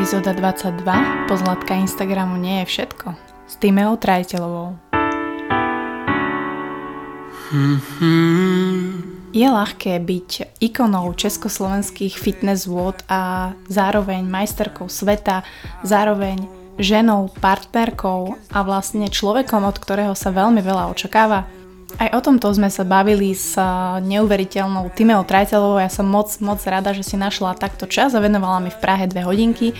epizóda 22. Pozlatka Instagramu nie je všetko. S Týmeou Trajtelovou. Je ľahké byť ikonou československých fitness vôd a zároveň majsterkou sveta, zároveň ženou, partnerkou a vlastne človekom, od ktorého sa veľmi veľa očakáva. Aj o tomto sme sa bavili s neuveriteľnou Timeou Trajtelovou. Ja som moc, moc rada, že si našla takto čas a venovala mi v Prahe dve hodinky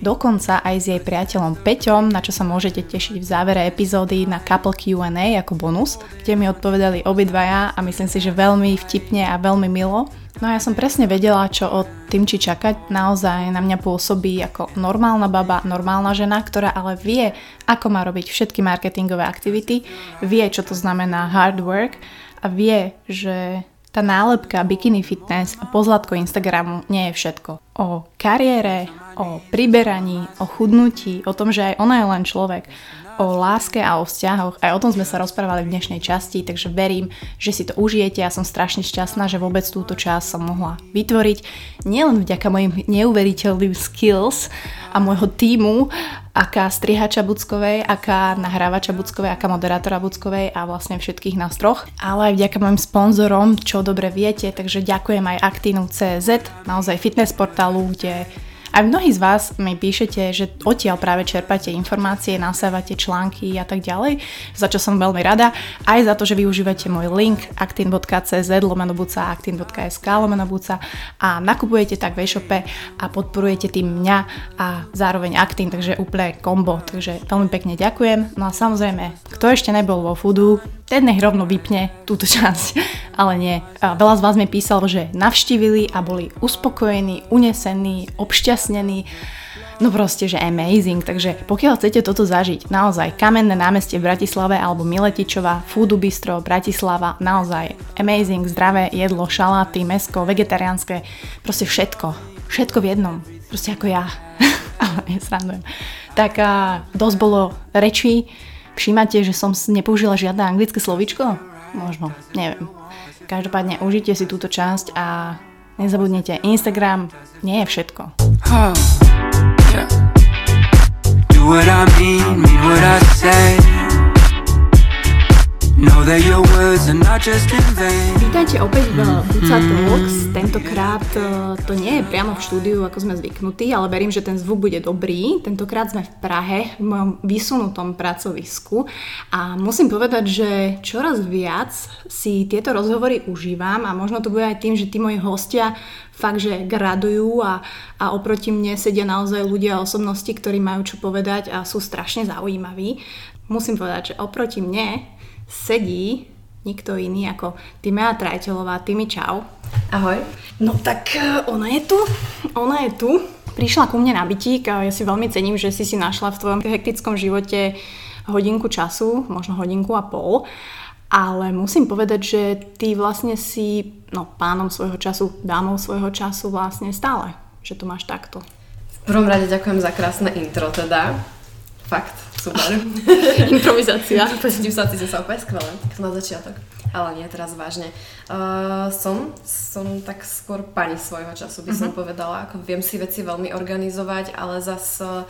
dokonca aj s jej priateľom Peťom, na čo sa môžete tešiť v závere epizódy na Couple Q&A ako bonus, kde mi odpovedali obidvaja a myslím si, že veľmi vtipne a veľmi milo. No a ja som presne vedela, čo o tým či čakať. Naozaj na mňa pôsobí ako normálna baba, normálna žena, ktorá ale vie, ako má robiť všetky marketingové aktivity, vie, čo to znamená hard work a vie, že tá nálepka Bikini Fitness a pozlatko Instagramu nie je všetko. O kariére, o priberaní, o chudnutí, o tom, že aj ona je len človek, o láske a o vzťahoch. Aj o tom sme sa rozprávali v dnešnej časti, takže verím, že si to užijete. Ja som strašne šťastná, že vôbec túto časť som mohla vytvoriť. Nielen vďaka mojim neuveriteľným skills a môjho týmu, aká strihača Buckovej, aká nahrávača Buckovej, aká moderátora Buckovej a vlastne všetkých nás troch, ale aj vďaka mojim sponzorom, čo dobre viete, takže ďakujem aj Actinu CZ, naozaj fitness portálu, kde aj mnohí z vás mi píšete, že odtiaľ práve čerpáte informácie, nasávate články a tak ďalej, za čo som veľmi rada. Aj za to, že využívate môj link actin.cz lomenobuca actin.sk lomenobuca a nakupujete tak v e-shope a podporujete tým mňa a zároveň Actin, takže úplne kombo. Takže veľmi pekne ďakujem. No a samozrejme, kto ešte nebol vo Foodu, ten nech rovno vypne túto časť, ale nie. Veľa z vás mi písalo, že navštívili a boli uspokojení, unesení, obšťastnení. No proste, že amazing. Takže pokiaľ chcete toto zažiť, naozaj kamenné námestie v Bratislave alebo Miletičova, Foodu Bistro, Bratislava, naozaj amazing, zdravé jedlo, šaláty, mesko, vegetariánske, proste všetko. Všetko v jednom. Proste ako ja. Ale nesrandujem. Tak a, dosť bolo rečí, Všímate, že som nepoužila žiadne anglické slovičko? Možno, neviem. Každopádne užite si túto časť a nezabudnite, Instagram nie je všetko. Yeah. Do what I mean, mean what I say. Vítajte opäť v Buca Talks. Tentokrát e, to nie je priamo v štúdiu, ako sme zvyknutí, ale verím, že ten zvuk bude dobrý. Tentokrát sme v Prahe, v mojom vysunutom pracovisku a musím povedať, že čoraz viac si tieto rozhovory užívam a možno to bude aj tým, že tí moji hostia fakt, že gradujú a, a oproti mne sedia naozaj ľudia a osobnosti, ktorí majú čo povedať a sú strašne zaujímaví. Musím povedať, že oproti mne sedí nikto iný ako Timea Trajtelová. Tymi, čau. Ahoj. No tak e, ona je tu, ona je tu. Prišla ku mne na bytík a ja si veľmi cením, že si si našla v tvojom hektickom živote hodinku času, možno hodinku a pol. Ale musím povedať, že ty vlastne si no, pánom svojho času, dámou svojho času vlastne stále. Že to máš takto. V prvom rade ďakujem za krásne intro teda. Fakt, super. Improvizácia. Improvizácia sa úplne skvelé, na začiatok. Ale nie, teraz vážne. Uh, som, som tak skôr pani svojho času, by som uh-huh. povedala. Ako viem si veci veľmi organizovať, ale zase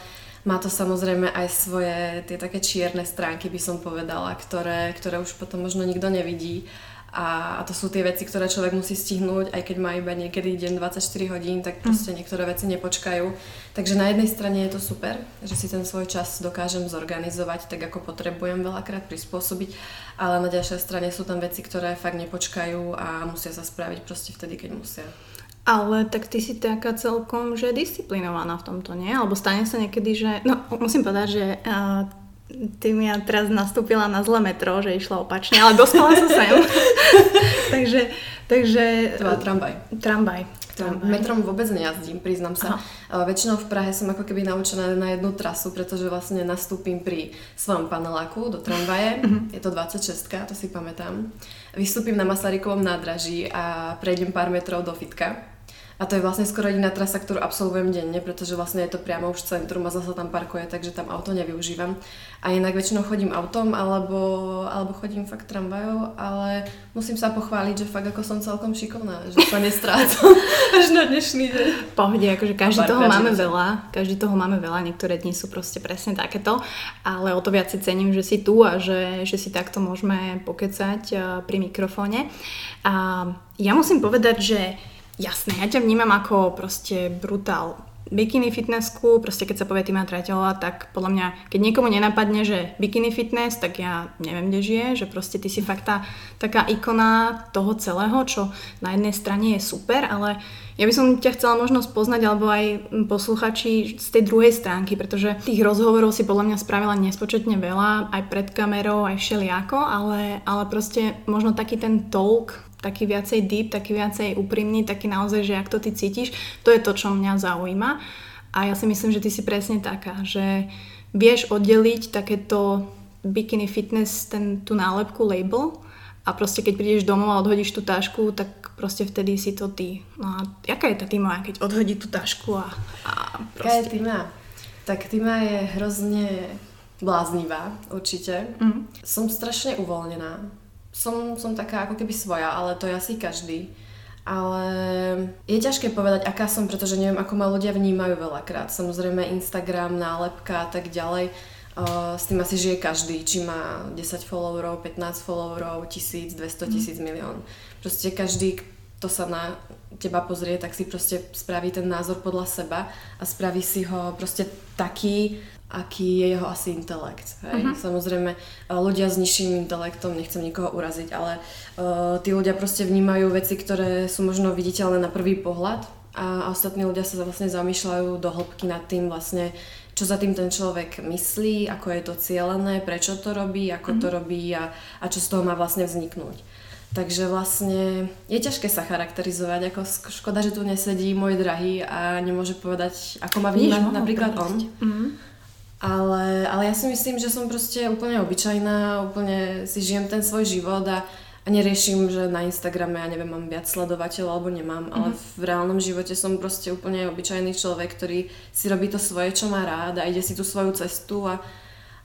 má to samozrejme aj svoje tie také čierne stránky, by som povedala, ktoré, ktoré už potom možno nikto nevidí. A, a to sú tie veci, ktoré človek musí stihnúť, aj keď má iba niekedy deň 24 hodín, tak proste niektoré veci nepočkajú. Takže na jednej strane je to super, že si ten svoj čas dokážem zorganizovať tak, ako potrebujem veľakrát prispôsobiť, ale na ďalšej strane sú tam veci, ktoré fakt nepočkajú a musia sa spraviť proste vtedy, keď musia. Ale tak ty si taká celkom, že disciplinovaná v tomto, nie? Alebo stane sa niekedy, že... No, musím povedať, že uh, ty mi teraz nastúpila na zle metro, že išla opačne, ale dospela sa sem. takže, takže... To tramvaj. Tramvaj. Tramvaj. Metrom vôbec nejazdím, priznám sa. Aha. Väčšinou v Prahe som ako keby naučená na jednu trasu, pretože vlastne nastúpim pri svojom paneláku do tramvaje. Uh-huh. Je to 26, to si pamätám. Vystúpim na Masarykovom nádraží a prejdem pár metrov do fitka A to je vlastne skoro jediná trasa, ktorú absolvujem denne, pretože vlastne je to priamo už centrum a zase tam parkuje, takže tam auto nevyužívam. A inak väčšinou chodím autom alebo, alebo chodím fakt tramvajou, ale musím sa pochváliť, že fakt ako som celkom šikovná, že sa nestrácam až na dnešný deň. Pohode, akože každý toho máme veľa, každý toho máme veľa, niektoré dni sú proste presne takéto, ale o to viac si cením, že si tu a že, že si takto môžeme pokecať eh, pri mikrofóne. A ja musím povedať, že Jasné, ja ťa vnímam ako proste brutál. Bikini fitnessku, proste keď sa povie Tima Trateľová, tak podľa mňa, keď niekomu nenapadne, že bikini fitness, tak ja neviem, kde žije, že proste ty si fakt tá taká ikona toho celého, čo na jednej strane je super, ale ja by som ťa chcela možno spoznať, alebo aj posluchači z tej druhej stránky, pretože tých rozhovorov si podľa mňa spravila nespočetne veľa, aj pred kamerou, aj všelijako, ale, ale proste možno taký ten talk taký viacej deep, taký viacej úprimný, taký naozaj, že ak to ty cítiš, to je to, čo mňa zaujíma. A ja si myslím, že ty si presne taká, že vieš oddeliť takéto bikini fitness, ten, tú nálepku, label a proste keď prídeš domov a odhodíš tú tašku, tak proste vtedy si to ty. No a jaká je tá Tima, keď odhodí tú tašku a, a proste... Jaká je Tima? Tak Tima je hrozne bláznivá, určite. Mm. Som strašne uvoľnená som, som taká ako keby svoja, ale to je asi každý. Ale je ťažké povedať, aká som, pretože neviem, ako ma ľudia vnímajú veľakrát. Samozrejme Instagram, nálepka a tak ďalej. Uh, s tým asi žije každý, či má 10 followerov, 15 followerov, 1000, 200 mhm. tisíc, milión. Proste každý, kto sa na teba pozrie, tak si proste spraví ten názor podľa seba a spraví si ho proste taký, aký je jeho asi intelekt. Hej? Uh-huh. Samozrejme, ľudia s nižším intelektom, nechcem nikoho uraziť, ale uh, tí ľudia proste vnímajú veci, ktoré sú možno viditeľné na prvý pohľad a, a ostatní ľudia sa vlastne zamýšľajú do hĺbky nad tým vlastne, čo za tým ten človek myslí, ako je to cielené, prečo to robí, ako uh-huh. to robí a, a čo z toho má vlastne vzniknúť. Takže vlastne je ťažké sa charakterizovať, ako škoda, že tu nesedí môj drahý a nemôže povedať, ako ma vníma napríklad on. Mm-hmm. Ale, ale ja si myslím, že som proste úplne obyčajná, úplne si žijem ten svoj život a, a neriešim, že na Instagrame, ja neviem, mám viac sledovateľov alebo nemám, mm-hmm. ale v reálnom živote som proste úplne obyčajný človek, ktorý si robí to svoje, čo má rád a ide si tú svoju cestu a,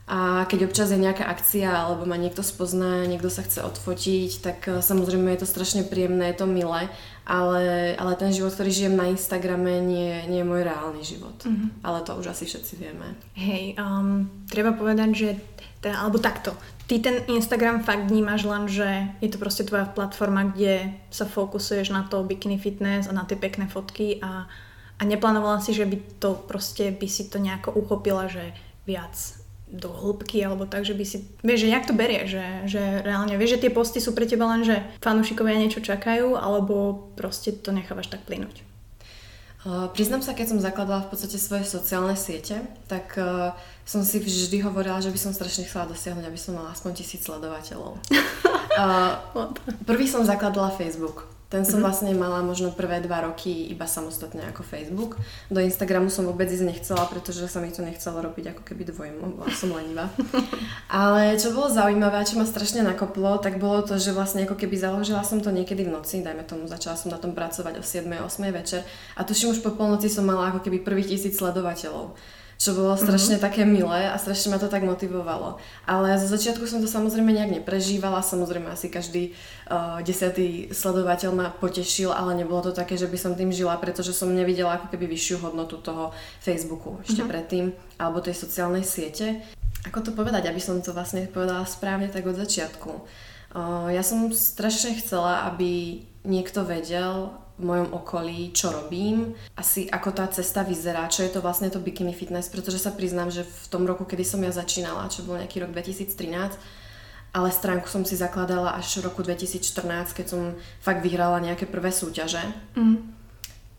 a keď občas je nejaká akcia alebo ma niekto spozná, niekto sa chce odfotiť, tak eh, samozrejme je to strašne príjemné, je to milé, ale, ale ten život, ktorý žijem na Instagrame, nie, nie je môj reálny život. Mm-hmm. Ale to už asi všetci vieme. Hej, um, treba povedať, že teda, alebo takto, ty ten Instagram fakt vnímaš len, že je to proste tvoja platforma, kde sa fokusuješ na to bikini fitness a na tie pekné fotky a, a neplánovala si, že by to proste by si to nejako uchopila, že viac do hĺbky alebo tak, že by si, vieš, že jak to berie, že, že reálne, vieš, že tie posty sú pre teba len, že fanúšikovia niečo čakajú alebo proste to nechávaš tak plynúť? Uh, priznám sa, keď som zakladala v podstate svoje sociálne siete, tak uh, som si vždy hovorila, že by som strašne chcela dosiahnuť, aby som mala aspoň tisíc sledovateľov. uh, prvý som zakladala Facebook. Ten som mm-hmm. vlastne mala možno prvé dva roky iba samostatne ako Facebook. Do Instagramu som vôbec ísť nechcela, pretože sa mi to nechcelo robiť ako keby dvojmo, bola som lenivá. Ale čo bolo zaujímavé, čo ma strašne nakoplo, tak bolo to, že vlastne ako keby založila som to niekedy v noci, dajme tomu, začala som na tom pracovať o 7. 8. večer a tuším už po polnoci som mala ako keby prvých tisíc sledovateľov čo bolo strašne mm-hmm. také milé a strašne ma to tak motivovalo. Ale zo začiatku som to samozrejme nejak neprežívala, samozrejme asi každý uh, desiatý sledovateľ ma potešil, ale nebolo to také, že by som tým žila, pretože som nevidela ako keby vyššiu hodnotu toho Facebooku ešte mm-hmm. predtým, alebo tej sociálnej siete. Ako to povedať, aby som to vlastne povedala správne tak od začiatku. Uh, ja som strašne chcela, aby niekto vedel, v mojom okolí, čo robím, asi ako tá cesta vyzerá, čo je to vlastne to bikini fitness, pretože sa priznám, že v tom roku, kedy som ja začínala, čo bol nejaký rok 2013, ale stránku som si zakladala až v roku 2014, keď som fakt vyhrala nejaké prvé súťaže. Mm.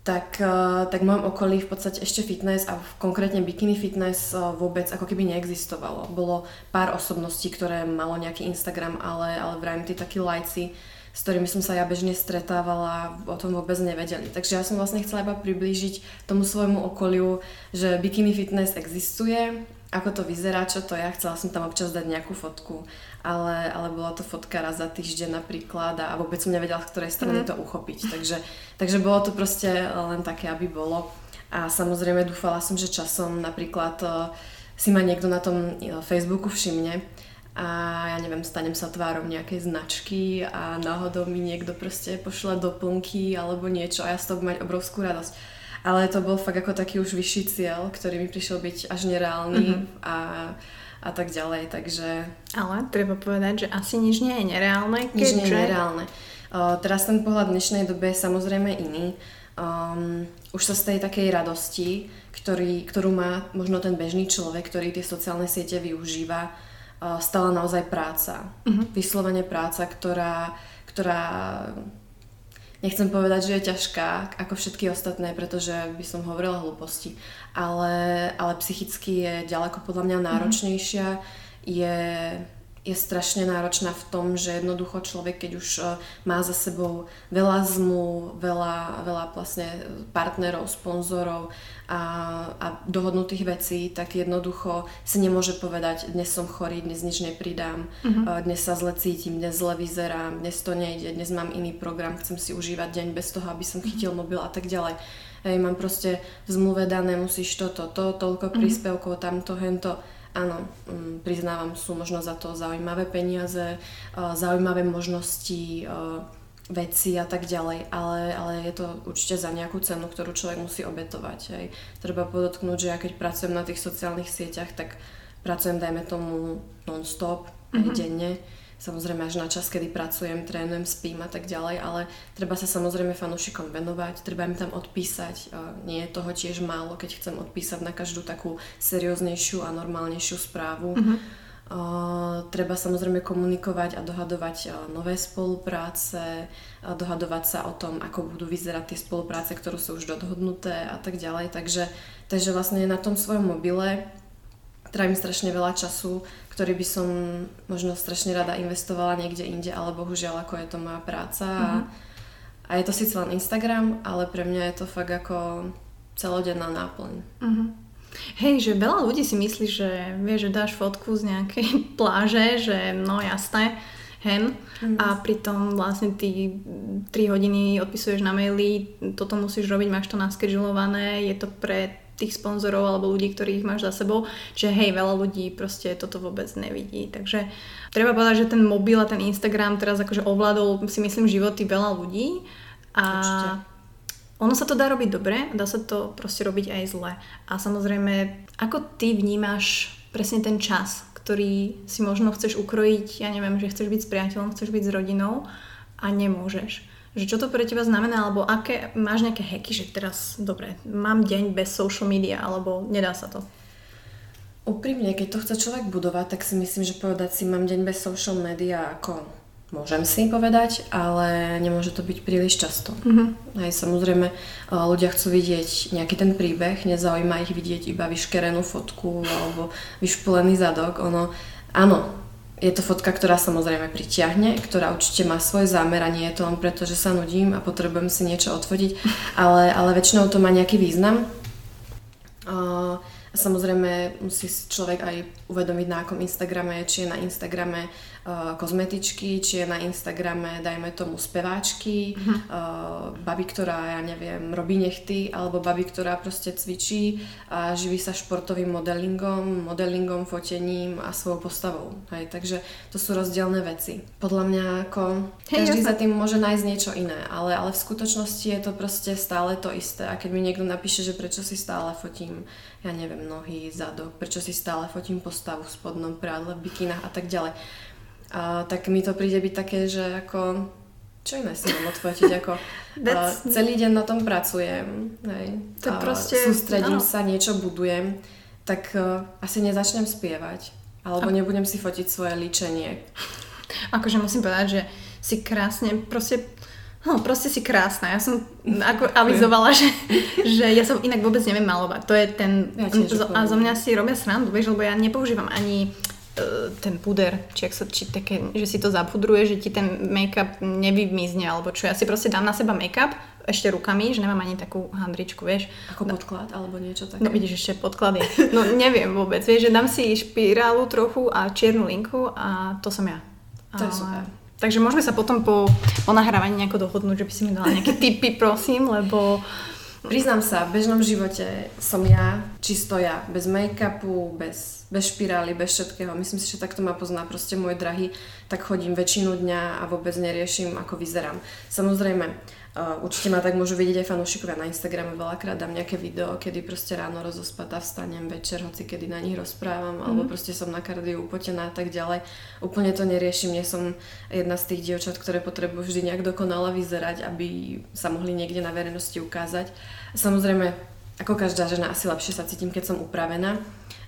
Tak, eh, tak v mojom okolí v podstate ešte fitness a konkrétne bikini fitness eh, vôbec ako keby neexistovalo. Bolo pár osobností, ktoré malo nejaký Instagram, ale, ale vrajím tí takí lajci, s ktorými som sa ja bežne stretávala, o tom vôbec nevedeli. Takže ja som vlastne chcela iba priblížiť tomu svojmu okoliu, že bikini fitness existuje ako to vyzerá, čo to ja. Chcela som tam občas dať nejakú fotku, ale, ale bola to fotka raz za týždeň napríklad a, a vôbec som nevedela, z ktorej strany mm. to uchopiť. Takže, takže bolo to proste len také, aby bolo. A samozrejme dúfala som, že časom napríklad uh, si ma niekto na tom uh, Facebooku všimne a ja neviem, stanem sa tvárom nejakej značky a náhodou mi niekto proste pošle doplnky alebo niečo a ja z toho mať obrovskú radosť. Ale to bol fakt ako taký už vyšší cieľ, ktorý mi prišiel byť až nereálny mm-hmm. a, a tak ďalej, takže... Ale treba povedať, že asi nič nie je nereálne, keďže... Nič nie je nereálne. Uh, teraz ten pohľad v dnešnej dobe je samozrejme iný. Um, už sa z tej takej radosti, ktorý, ktorú má možno ten bežný človek, ktorý tie sociálne siete využíva, stala naozaj práca. Uh-huh. Vyslovene práca, ktorá, ktorá nechcem povedať, že je ťažká ako všetky ostatné, pretože by som hovorila hlúposti, ale, ale psychicky je ďaleko podľa mňa mhm. náročnejšia. Je je strašne náročná v tom, že jednoducho človek, keď už e, má za sebou veľa zmluv, veľa, veľa vlastne partnerov, sponzorov a, a dohodnutých vecí, tak jednoducho si nemôže povedať, dnes som chorý, dnes nič nepridám, uh-huh. dnes sa zle cítim, dnes zle vyzerám, dnes to nejde, dnes mám iný program, chcem si užívať deň bez toho, aby som mhm. chytil mobil a tak ďalej. Hej, mám proste v zmluve dané, musíš toto, to, toľko uh-huh. príspevkov, tamto, hento Áno, mm, priznávam, sú možno za to zaujímavé peniaze, zaujímavé možnosti, veci a tak ďalej, ale, ale je to určite za nejakú cenu, ktorú človek musí obetovať. Hej. Treba podotknúť, že ja keď pracujem na tých sociálnych sieťach, tak pracujem, dajme tomu, non-stop, mm-hmm. denne samozrejme až na čas, kedy pracujem, trénujem, spím a tak ďalej, ale treba sa samozrejme fanúšikom venovať, treba im tam odpísať. Nie je toho tiež málo, keď chcem odpísať na každú takú serióznejšiu a normálnejšiu správu. Uh, treba samozrejme komunikovať a dohadovať uh, nové spolupráce, uh, dohadovať sa o tom, ako budú vyzerať tie spolupráce, ktoré sú už dohodnuté a tak ďalej. Takže, takže vlastne na tom svojom mobile trávim strašne veľa času ktorý by som možno strašne rada investovala niekde inde, ale bohužiaľ ako je to moja práca. Mm-hmm. A, a je to síce len Instagram, ale pre mňa je to fakt ako celodenná náplň. Mm-hmm. Hej, že veľa ľudí si myslí, že vie, že dáš fotku z nejakej pláže, že no jasné, hen mm. a pritom vlastne ty 3 hodiny odpisuješ na maily, toto musíš robiť, máš to naskedžulované, je to pre tých sponzorov alebo ľudí, ktorých máš za sebou, že hej, veľa ľudí proste toto vôbec nevidí. Takže treba povedať, že ten mobil a ten Instagram teraz akože ovládol si myslím životy veľa ľudí a Určite. ono sa to dá robiť dobre, dá sa to proste robiť aj zle. A samozrejme, ako ty vnímaš presne ten čas, ktorý si možno chceš ukrojiť, ja neviem, že chceš byť s priateľom, chceš byť s rodinou a nemôžeš že čo to pre teba znamená, alebo aké, máš nejaké heky, že teraz, dobre, mám deň bez social media, alebo nedá sa to? Úprimne, keď to chce človek budovať, tak si myslím, že povedať si mám deň bez social media ako môžem si povedať, ale nemôže to byť príliš často. Mm-hmm. Aj samozrejme, ľudia chcú vidieť nejaký ten príbeh, nezaujíma ich vidieť iba vyškerenú fotku alebo vyšpolený zadok. Ono, áno, je to fotka, ktorá samozrejme pritiahne, ktorá určite má svoj zámer a nie je to len preto, že sa nudím a potrebujem si niečo odfotiť, ale, ale väčšinou to má nejaký význam. Uh, a samozrejme musí si človek aj uvedomiť na akom Instagrame, či je na Instagrame uh, kozmetičky, či je na Instagrame, dajme tomu, speváčky, uh-huh. uh, baby, ktorá, ja neviem, robí nechty, alebo baby, ktorá proste cvičí a živí sa športovým modelingom, modelingom, fotením a svojou postavou. Hej, takže to sú rozdielne veci. Podľa mňa ako hey, každý ja sa... za tým môže nájsť niečo iné, ale, ale v skutočnosti je to proste stále to isté. A keď mi niekto napíše, že prečo si stále fotím ja neviem, nohy, zadok, prečo si stále fotím postavu v spodnom prádle, v bikinách a tak ďalej. A, tak mi to príde byť také, že ako čo iné si mám odfotiť, ako a, celý deň na tom pracujem, hej, to a proste, sústredím no. sa, niečo budujem, tak uh, asi nezačnem spievať, alebo a... nebudem si fotiť svoje líčenie. Akože musím povedať, že si krásne, proste No, proste si krásna. Ja som ako avizovala, že, že ja som inak vôbec neviem malovať. To je ten... Ja a zo mňa si robia srandu, vieš, lebo ja nepoužívam ani ten puder, či, sa, či také, že si to zapudruje, že ti ten make-up nevymizne, alebo čo. Ja si proste dám na seba make-up, ešte rukami, že nemám ani takú handričku, vieš. Ako podklad alebo niečo také? No vidíš, ešte podklady. No neviem vôbec, vieš, že dám si špirálu trochu a čiernu linku a to som ja. To je super. Takže môžeme sa potom po, po nahrávaní nejako dohodnúť, že by si mi dala nejaké tipy, prosím, lebo Priznám sa, v bežnom živote som ja, čisto ja, bez make-upu, bez, bez špirály, bez všetkého. Myslím si, že takto ma pozná proste môj drahý, tak chodím väčšinu dňa a vôbec neriešim, ako vyzerám. Samozrejme, Uh, určite ma tak môžu vidieť aj fanúšikovia na Instagrame, veľakrát dám nejaké video, kedy proste ráno rozospatá vstanem večer, hoci kedy na nich rozprávam, mm-hmm. alebo mhm. proste som na kardiu upotená a tak ďalej. Úplne to neriešim, nie som jedna z tých dievčat, ktoré potrebujú vždy nejak dokonale vyzerať, aby sa mohli niekde na verejnosti ukázať. Samozrejme, ako každá žena, asi lepšie sa cítim, keď som upravená,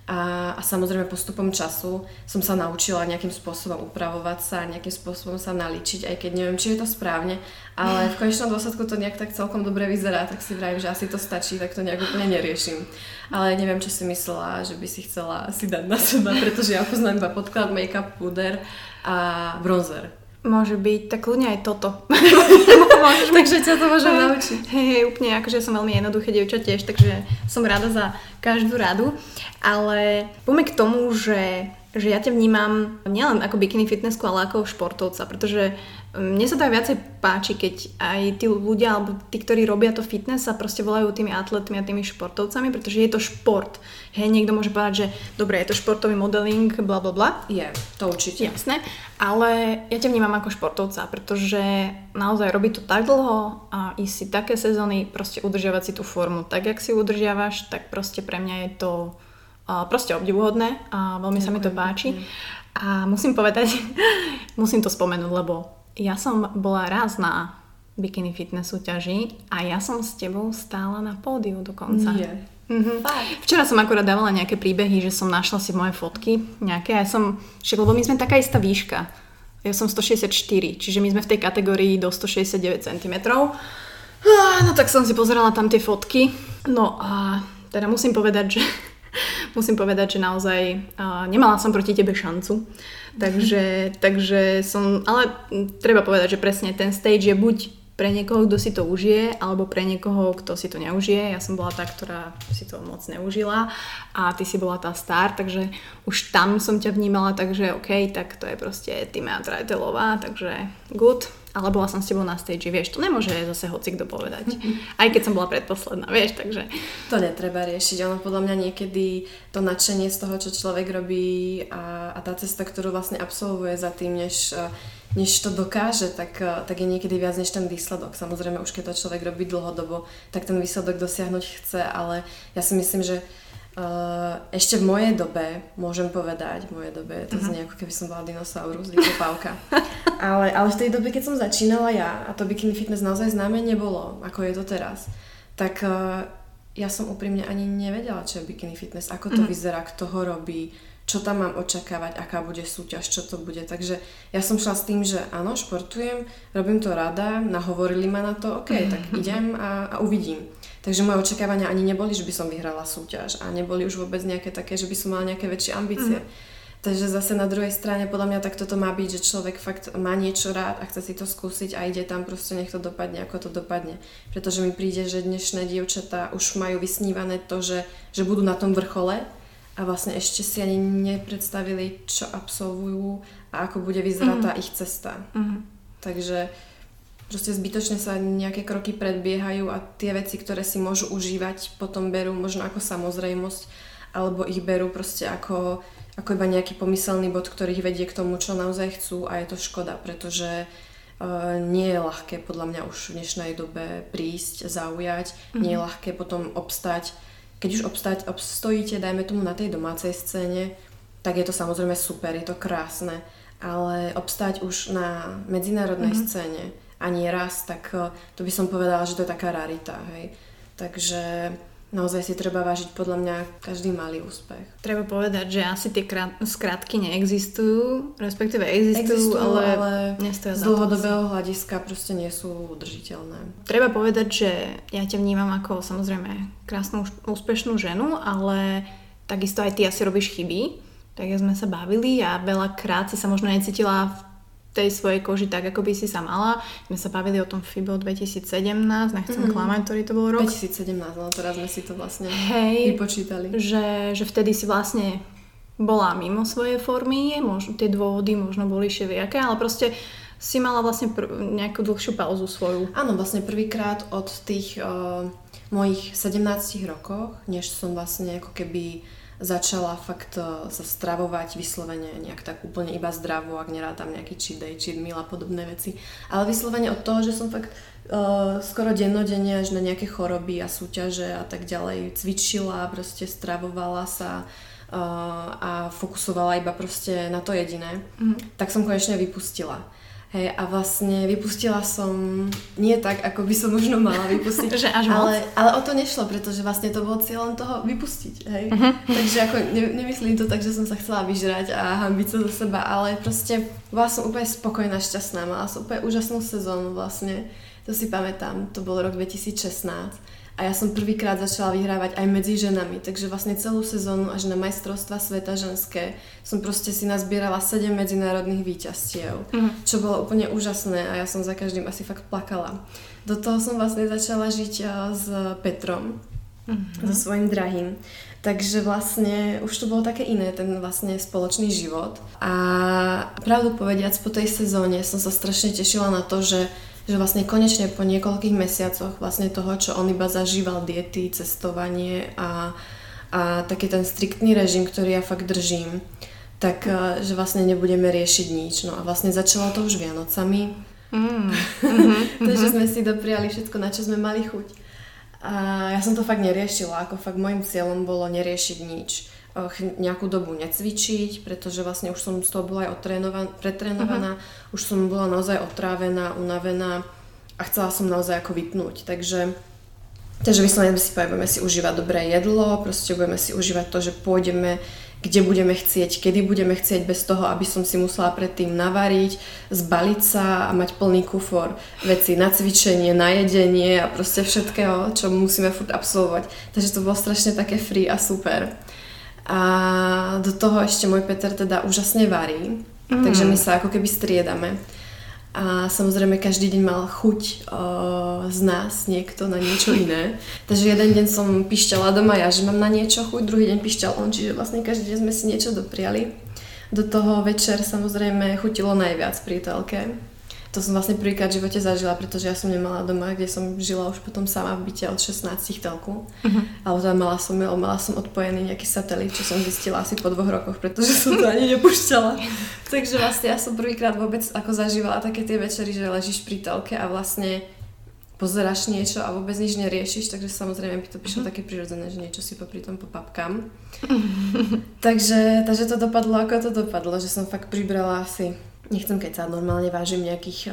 a, a samozrejme postupom času som sa naučila nejakým spôsobom upravovať sa, nejakým spôsobom sa naličiť, aj keď neviem, či je to správne, ale v konečnom dôsledku to nejak tak celkom dobre vyzerá, tak si vravím, že asi to stačí, tak to nejak úplne neriešim. Ale neviem, čo si myslela, že by si chcela si dať na seba, pretože ja poznám iba podklad, make-up, puder a bronzer. Môže byť, tak ľudne aj toto. takže ťa to môžem naučiť. Hej, hej, úplne, akože som veľmi jednoduché dievča tiež, takže som rada za každú radu. Ale poďme k tomu, že, že ja ťa vnímam nielen ako bikini fitnessku, ale ako športovca, pretože mne sa to aj viacej páči, keď aj tí ľudia, alebo tí, ktorí robia to fitness, sa proste volajú tými atletmi a tými športovcami, pretože je to šport. Hej, niekto môže povedať, že dobre, je to športový modeling, bla bla bla. Je, to určite. Jasné, ale ja ťa vnímam ako športovca, pretože naozaj robiť to tak dlho a ísť si také sezóny, proste udržiavať si tú formu tak, jak si udržiavaš, tak proste pre mňa je to proste obdivuhodné a veľmi Ďakujem. sa mi to páči. A musím povedať, musím to spomenúť, lebo ja som bola raz na bikini fitness súťaži a ja som s tebou stála na pódiu dokonca. Nie. Mm-hmm. Včera som akorát dávala nejaké príbehy, že som našla si moje fotky nejaké a ja som, však, lebo my sme taká istá výška. Ja som 164, čiže my sme v tej kategórii do 169 cm. No tak som si pozerala tam tie fotky. No a teda musím povedať, že musím povedať, že naozaj uh, nemala som proti tebe šancu. Takže, takže som, ale treba povedať, že presne ten stage je buď pre niekoho, kto si to užije, alebo pre niekoho, kto si to neužije. Ja som bola tá, ktorá si to moc neužila a ty si bola tá star, takže už tam som ťa vnímala, takže OK, tak to je proste Tima Trajtelová, takže good ale bola som s tebou na stage, vieš, to nemôže zase hoci kto povedať. Aj keď som bola predposledná, vieš, takže... To netreba riešiť, ono podľa mňa niekedy to nadšenie z toho, čo človek robí a, a tá cesta, ktorú vlastne absolvuje za tým, než, než to dokáže, tak, tak je niekedy viac než ten výsledok. Samozrejme, už keď to človek robí dlhodobo, tak ten výsledok dosiahnuť chce, ale ja si myslím, že ešte v mojej dobe, môžem povedať, v mojej dobe, to uh-huh. znie ako keby som bola dinosaurus, vykopávka. ale, ale v tej dobe, keď som začínala ja, a to bikini fitness naozaj známe nebolo, ako je to teraz, tak uh, ja som úprimne ani nevedela, čo je bikini fitness, ako to uh-huh. vyzerá, kto ho robí, čo tam mám očakávať, aká bude súťaž, čo to bude. Takže ja som šla s tým, že áno, športujem, robím to rada, nahovorili ma na to, OK, tak idem a, a uvidím. Takže moje očakávania ani neboli, že by som vyhrala súťaž a neboli už vôbec nejaké také, že by som mala nejaké väčšie ambície. Mm. Takže zase na druhej strane podľa mňa takto to má byť, že človek fakt má niečo rád a chce si to skúsiť a ide tam proste nech to dopadne, ako to dopadne. Pretože mi príde, že dnešné dievčatá už majú vysnívané to, že, že budú na tom vrchole a vlastne ešte si ani nepredstavili, čo absolvujú a ako bude vyzerať mm. tá ich cesta. Mm. Takže proste zbytočne sa nejaké kroky predbiehajú a tie veci, ktoré si môžu užívať, potom berú možno ako samozrejmosť, alebo ich berú proste ako, ako iba nejaký pomyselný bod, ktorý ich vedie k tomu, čo naozaj chcú a je to škoda, pretože uh, nie je ľahké podľa mňa už v dnešnej dobe prísť, zaujať, mm-hmm. nie je ľahké potom obstať. Keď už obstať, obstojíte, dajme tomu na tej domácej scéne, tak je to samozrejme super, je to krásne, ale obstať už na medzinárodnej mm-hmm. scéne, ani raz, tak eh, to by som povedala, že to je taká rarita, hej. Takže naozaj si treba vážiť podľa mňa každý malý úspech. Treba povedať, že asi tie krát, skratky neexistujú, respektíve existujú, existujú ale, ale z dlhodobého hľadiska proste nie sú udržiteľné. Treba povedať, že ja ťa vnímam ako samozrejme krásnu, úspešnú ženu, ale takisto aj ty asi robíš chyby, tak sme sa bavili a veľakrát si sa možno necítila v tej svojej koži tak, ako by si sa mala. My sa bavili o tom FIBO 2017, nechcem mm-hmm. klamať, ktorý to bol rok. 2017, no teraz sme si to vlastne Hej, vypočítali. Že, že vtedy si vlastne bola mimo svojej formy, možno, tie dôvody možno boli všelijaké, ale proste si mala vlastne pr- nejakú dlhšiu pauzu svoju. Áno, vlastne prvýkrát od tých uh, mojich 17 rokoch, než som vlastne ako keby začala fakt uh, sa stravovať vyslovene nejak tak úplne iba zdravo, ak nerátam nejaký cheat day, cheat meal a podobné veci. Ale vyslovene od toho, že som fakt uh, skoro dennodenne až na nejaké choroby a súťaže a tak ďalej cvičila, proste stravovala sa uh, a fokusovala iba proste na to jediné, mm. tak som konečne vypustila. Hej, a vlastne vypustila som nie tak, ako by som možno mala vypustiť. že až ale, ale o to nešlo, pretože vlastne to bolo cieľom toho vypustiť. Hej. Uh-huh. Takže ako ne, nemyslím to tak, že som sa chcela vyžrať a hambiť sa do seba, ale proste bola som úplne spokojná, šťastná. Mala som úplne úžasnú sezónu vlastne. To si pamätám, to bol rok 2016 a ja som prvýkrát začala vyhrávať aj medzi ženami, takže vlastne celú sezónu až na majstrovstva sveta ženské som proste si nazbierala 7 medzinárodných výťastiev, mm. čo bolo úplne úžasné a ja som za každým asi fakt plakala. Do toho som vlastne začala žiť s Petrom, mm-hmm. so svojím drahým. Takže vlastne už to bolo také iné, ten vlastne spoločný život. A pravdu povediac, po tej sezóne som sa strašne tešila na to, že že vlastne konečne po niekoľkých mesiacoch vlastne toho, čo on iba zažíval diety, cestovanie a, a taký ten striktný režim, ktorý ja fakt držím, tak e, že vlastne nebudeme riešiť nič. No a vlastne začalo to už Vianocami. Mm. Mm-hmm. Takže sme si dopriali všetko, na čo sme mali chuť. A ja som to fakt neriešila, ako fakt môjim cieľom bolo neriešiť nič nejakú dobu necvičiť, pretože vlastne už som z toho bola aj pretrénovaná, uh-huh. už som bola naozaj otrávená, unavená a chcela som naozaj ako vypnúť. Takže, takže vyslovene si budeme si užívať dobré jedlo, proste budeme si užívať to, že pôjdeme kde budeme chcieť, kedy budeme chcieť bez toho, aby som si musela predtým navariť, zbaliť sa a mať plný kufor veci na cvičenie, na jedenie a proste všetkého, čo musíme furt absolvovať. Takže to bolo strašne také free a super. A do toho ešte môj Peter teda úžasne varí, mm. takže my sa ako keby striedame. A samozrejme každý deň mal chuť o, z nás niekto na niečo iné. Takže jeden deň som pišťala doma ja, že mám na niečo chuť, druhý deň pišťal on, čiže vlastne každý deň sme si niečo dopriali. Do toho večer samozrejme chutilo najviac pri telke to som vlastne prvýkrát v živote zažila, pretože ja som nemala doma, kde som žila už potom sama v byte od 16 telku. Uh-huh. Ale teda mala som, mala som odpojený nejaký satelit, čo som zistila asi po dvoch rokoch, pretože som to ani nepúšťala. Takže vlastne ja som prvýkrát vôbec ako zažívala také tie večery, že ležíš pri telke a vlastne pozeráš niečo a vôbec nič neriešiš, takže samozrejme by to prišlo uh-huh. také prirodzené, že niečo si popri tom popapkám. Takže, takže to dopadlo ako to dopadlo, že som fakt pribrala asi nechcem keď sa normálne vážim nejakých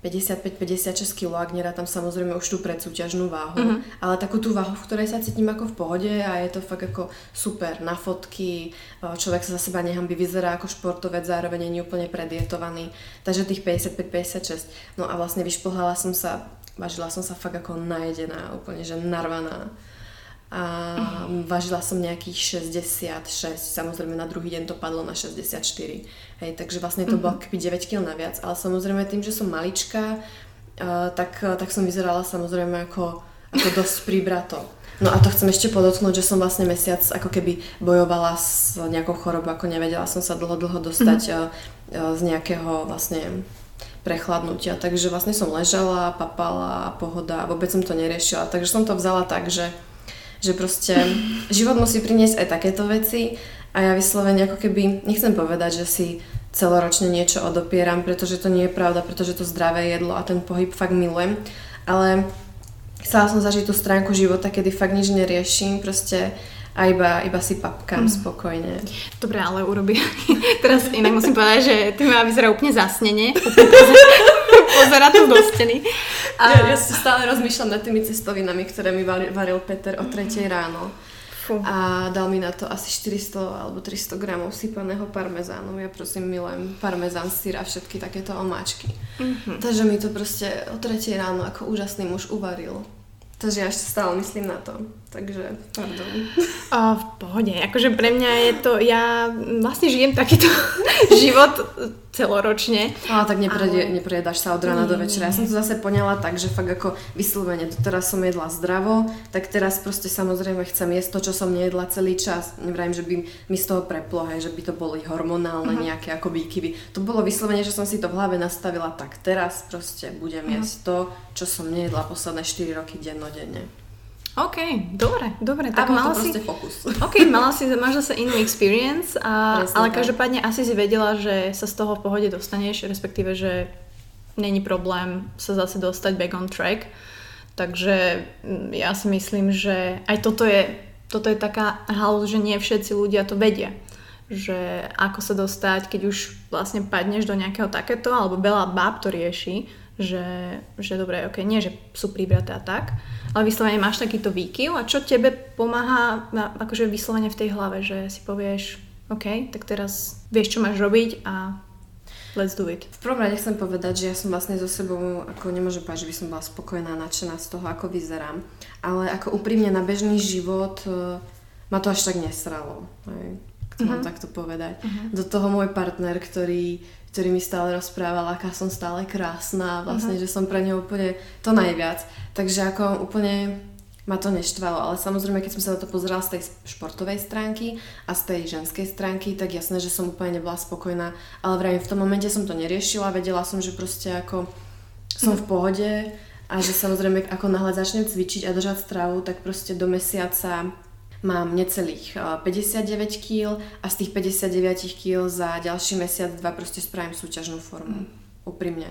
55-56 kg, ak nerátam samozrejme už tú predsúťažnú váhu, mm-hmm. ale takú tú váhu, v ktorej sa cítim ako v pohode a je to fakt ako super na fotky, človek sa za seba nehambí, vyzerá ako športovec, zároveň nie úplne predietovaný, takže tých 55-56. No a vlastne vyšplhala som sa, vážila som sa fakt ako najedená, úplne že narvaná a uh-huh. vážila som nejakých 66, samozrejme na druhý deň to padlo na 64. Hej, takže vlastne to uh-huh. bolo keby 9 kg naviac, ale samozrejme tým, že som malička, uh, tak, tak som vyzerala samozrejme ako, ako dosť pribrato. No a to chcem ešte podotknúť, že som vlastne mesiac ako keby bojovala s nejakou chorobou, ako nevedela som sa dlho, dlho dostať uh-huh. z nejakého vlastne prechladnutia. Takže vlastne som ležala, papala, pohoda vôbec som to neriešila. Takže som to vzala tak, že že proste život musí priniesť aj takéto veci a ja vyslovene ako keby, nechcem povedať, že si celoročne niečo odopieram, pretože to nie je pravda, pretože to zdravé jedlo a ten pohyb fakt milujem, ale chcela som zažiť tú stránku života, kedy fakt nič neriešim, proste a iba, iba si papkám mm. spokojne. Dobre, ale urobí. Teraz inak musím povedať, že ty ma vyzerá úplne zasnenie. Pozera tu do steny. A... Ja, ja si stále rozmýšľam nad tými cestovinami, ktoré mi varil Peter o 3 ráno. Fú. A dal mi na to asi 400 alebo 300 gramov sypaného parmezánu. Ja prosím milujem parmezán, syr a všetky takéto omáčky. Mm-hmm. Takže mi to proste o 3 ráno ako úžasný muž uvaril. Takže ja ešte stále myslím na to. Takže, pardon. O, v pohode. Akože pre mňa je to, ja vlastne žijem takýto život celoročne. Ale tak neprejedaš ale... sa od rána do večera. Ja som to zase poňala tak, že fakt ako vyslovene, teraz som jedla zdravo, tak teraz proste samozrejme chcem jesť to, čo som nejedla celý čas. Nevrajím, že by mi z toho preplo, hej, že by to boli hormonálne uh-huh. nejaké ako výkyvy. To bolo vyslovene, že som si to v hlave nastavila tak, teraz proste budem uh-huh. jesť to, čo som nejedla posledné 4 roky dennodenne. OK, dobre, dobre. Tak mala si... fokus. OK, mala si, máš zase inú experience, a, ale každopádne asi si vedela, že sa z toho v pohode dostaneš, respektíve, že není problém sa zase dostať back on track. Takže mm, ja si myslím, že aj toto je, toto je taká halus, že nie všetci ľudia to vedia že ako sa dostať, keď už vlastne padneš do nejakého takéto, alebo veľa báb to rieši, že, že dobre, ok, nie, že sú pribraté a tak, ale vyslovene máš takýto výkyv a čo tebe pomáha akože vyslovene v tej hlave, že si povieš, OK, tak teraz vieš, čo máš robiť a let's do it. V prvom rade chcem povedať, že ja som vlastne so sebou, ako nemôžem povedať, že by som bola spokojná, nadšená z toho, ako vyzerám, ale ako úprimne na bežný život e, ma to až tak nesralo. Hej. To uh-huh. mhm. takto povedať. Uh-huh. Do toho môj partner, ktorý ktorý mi stále rozprával, aká som stále krásna, vlastne, uh-huh. že som pre ňu úplne to najviac. Takže ako úplne ma to neštvalo, ale samozrejme, keď som sa na to pozerala z tej športovej stránky a z tej ženskej stránky, tak jasné, že som úplne nebola spokojná, ale vrajím, v tom momente som to neriešila, vedela som, že proste ako som v pohode a že samozrejme, ako náhle začnem cvičiť a držať stravu, tak proste do mesiaca mám necelých 59 kg a z tých 59 kg za ďalší mesiac, dva proste spravím súťažnú formu. Mm. Úprimne.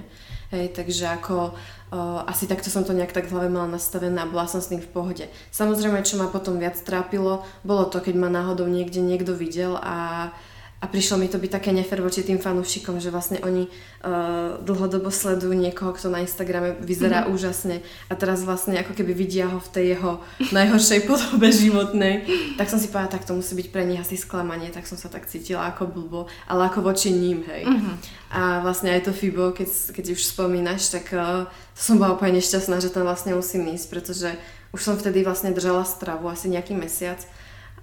Hej, takže ako uh, asi takto som to nejak tak v hlave mala nastavené a bola som s tým v pohode. Samozrejme, čo ma potom viac trápilo, bolo to, keď ma náhodou niekde niekto videl a uh, a prišlo mi to byť také nefer voči tým fanúšikom, že vlastne oni uh, dlhodobo sledujú niekoho, kto na Instagrame vyzerá mm-hmm. úžasne a teraz vlastne ako keby vidia ho v tej jeho najhoršej podobe životnej. Tak som si povedala, tak to musí byť pre nich asi sklamanie, tak som sa tak cítila ako blbo, ale ako voči ním, hej. Mm-hmm. A vlastne aj to Fibo, keď, keď už spomínaš, tak uh, som bola úplne nešťastná, že tam vlastne musím ísť, pretože už som vtedy vlastne držala stravu asi nejaký mesiac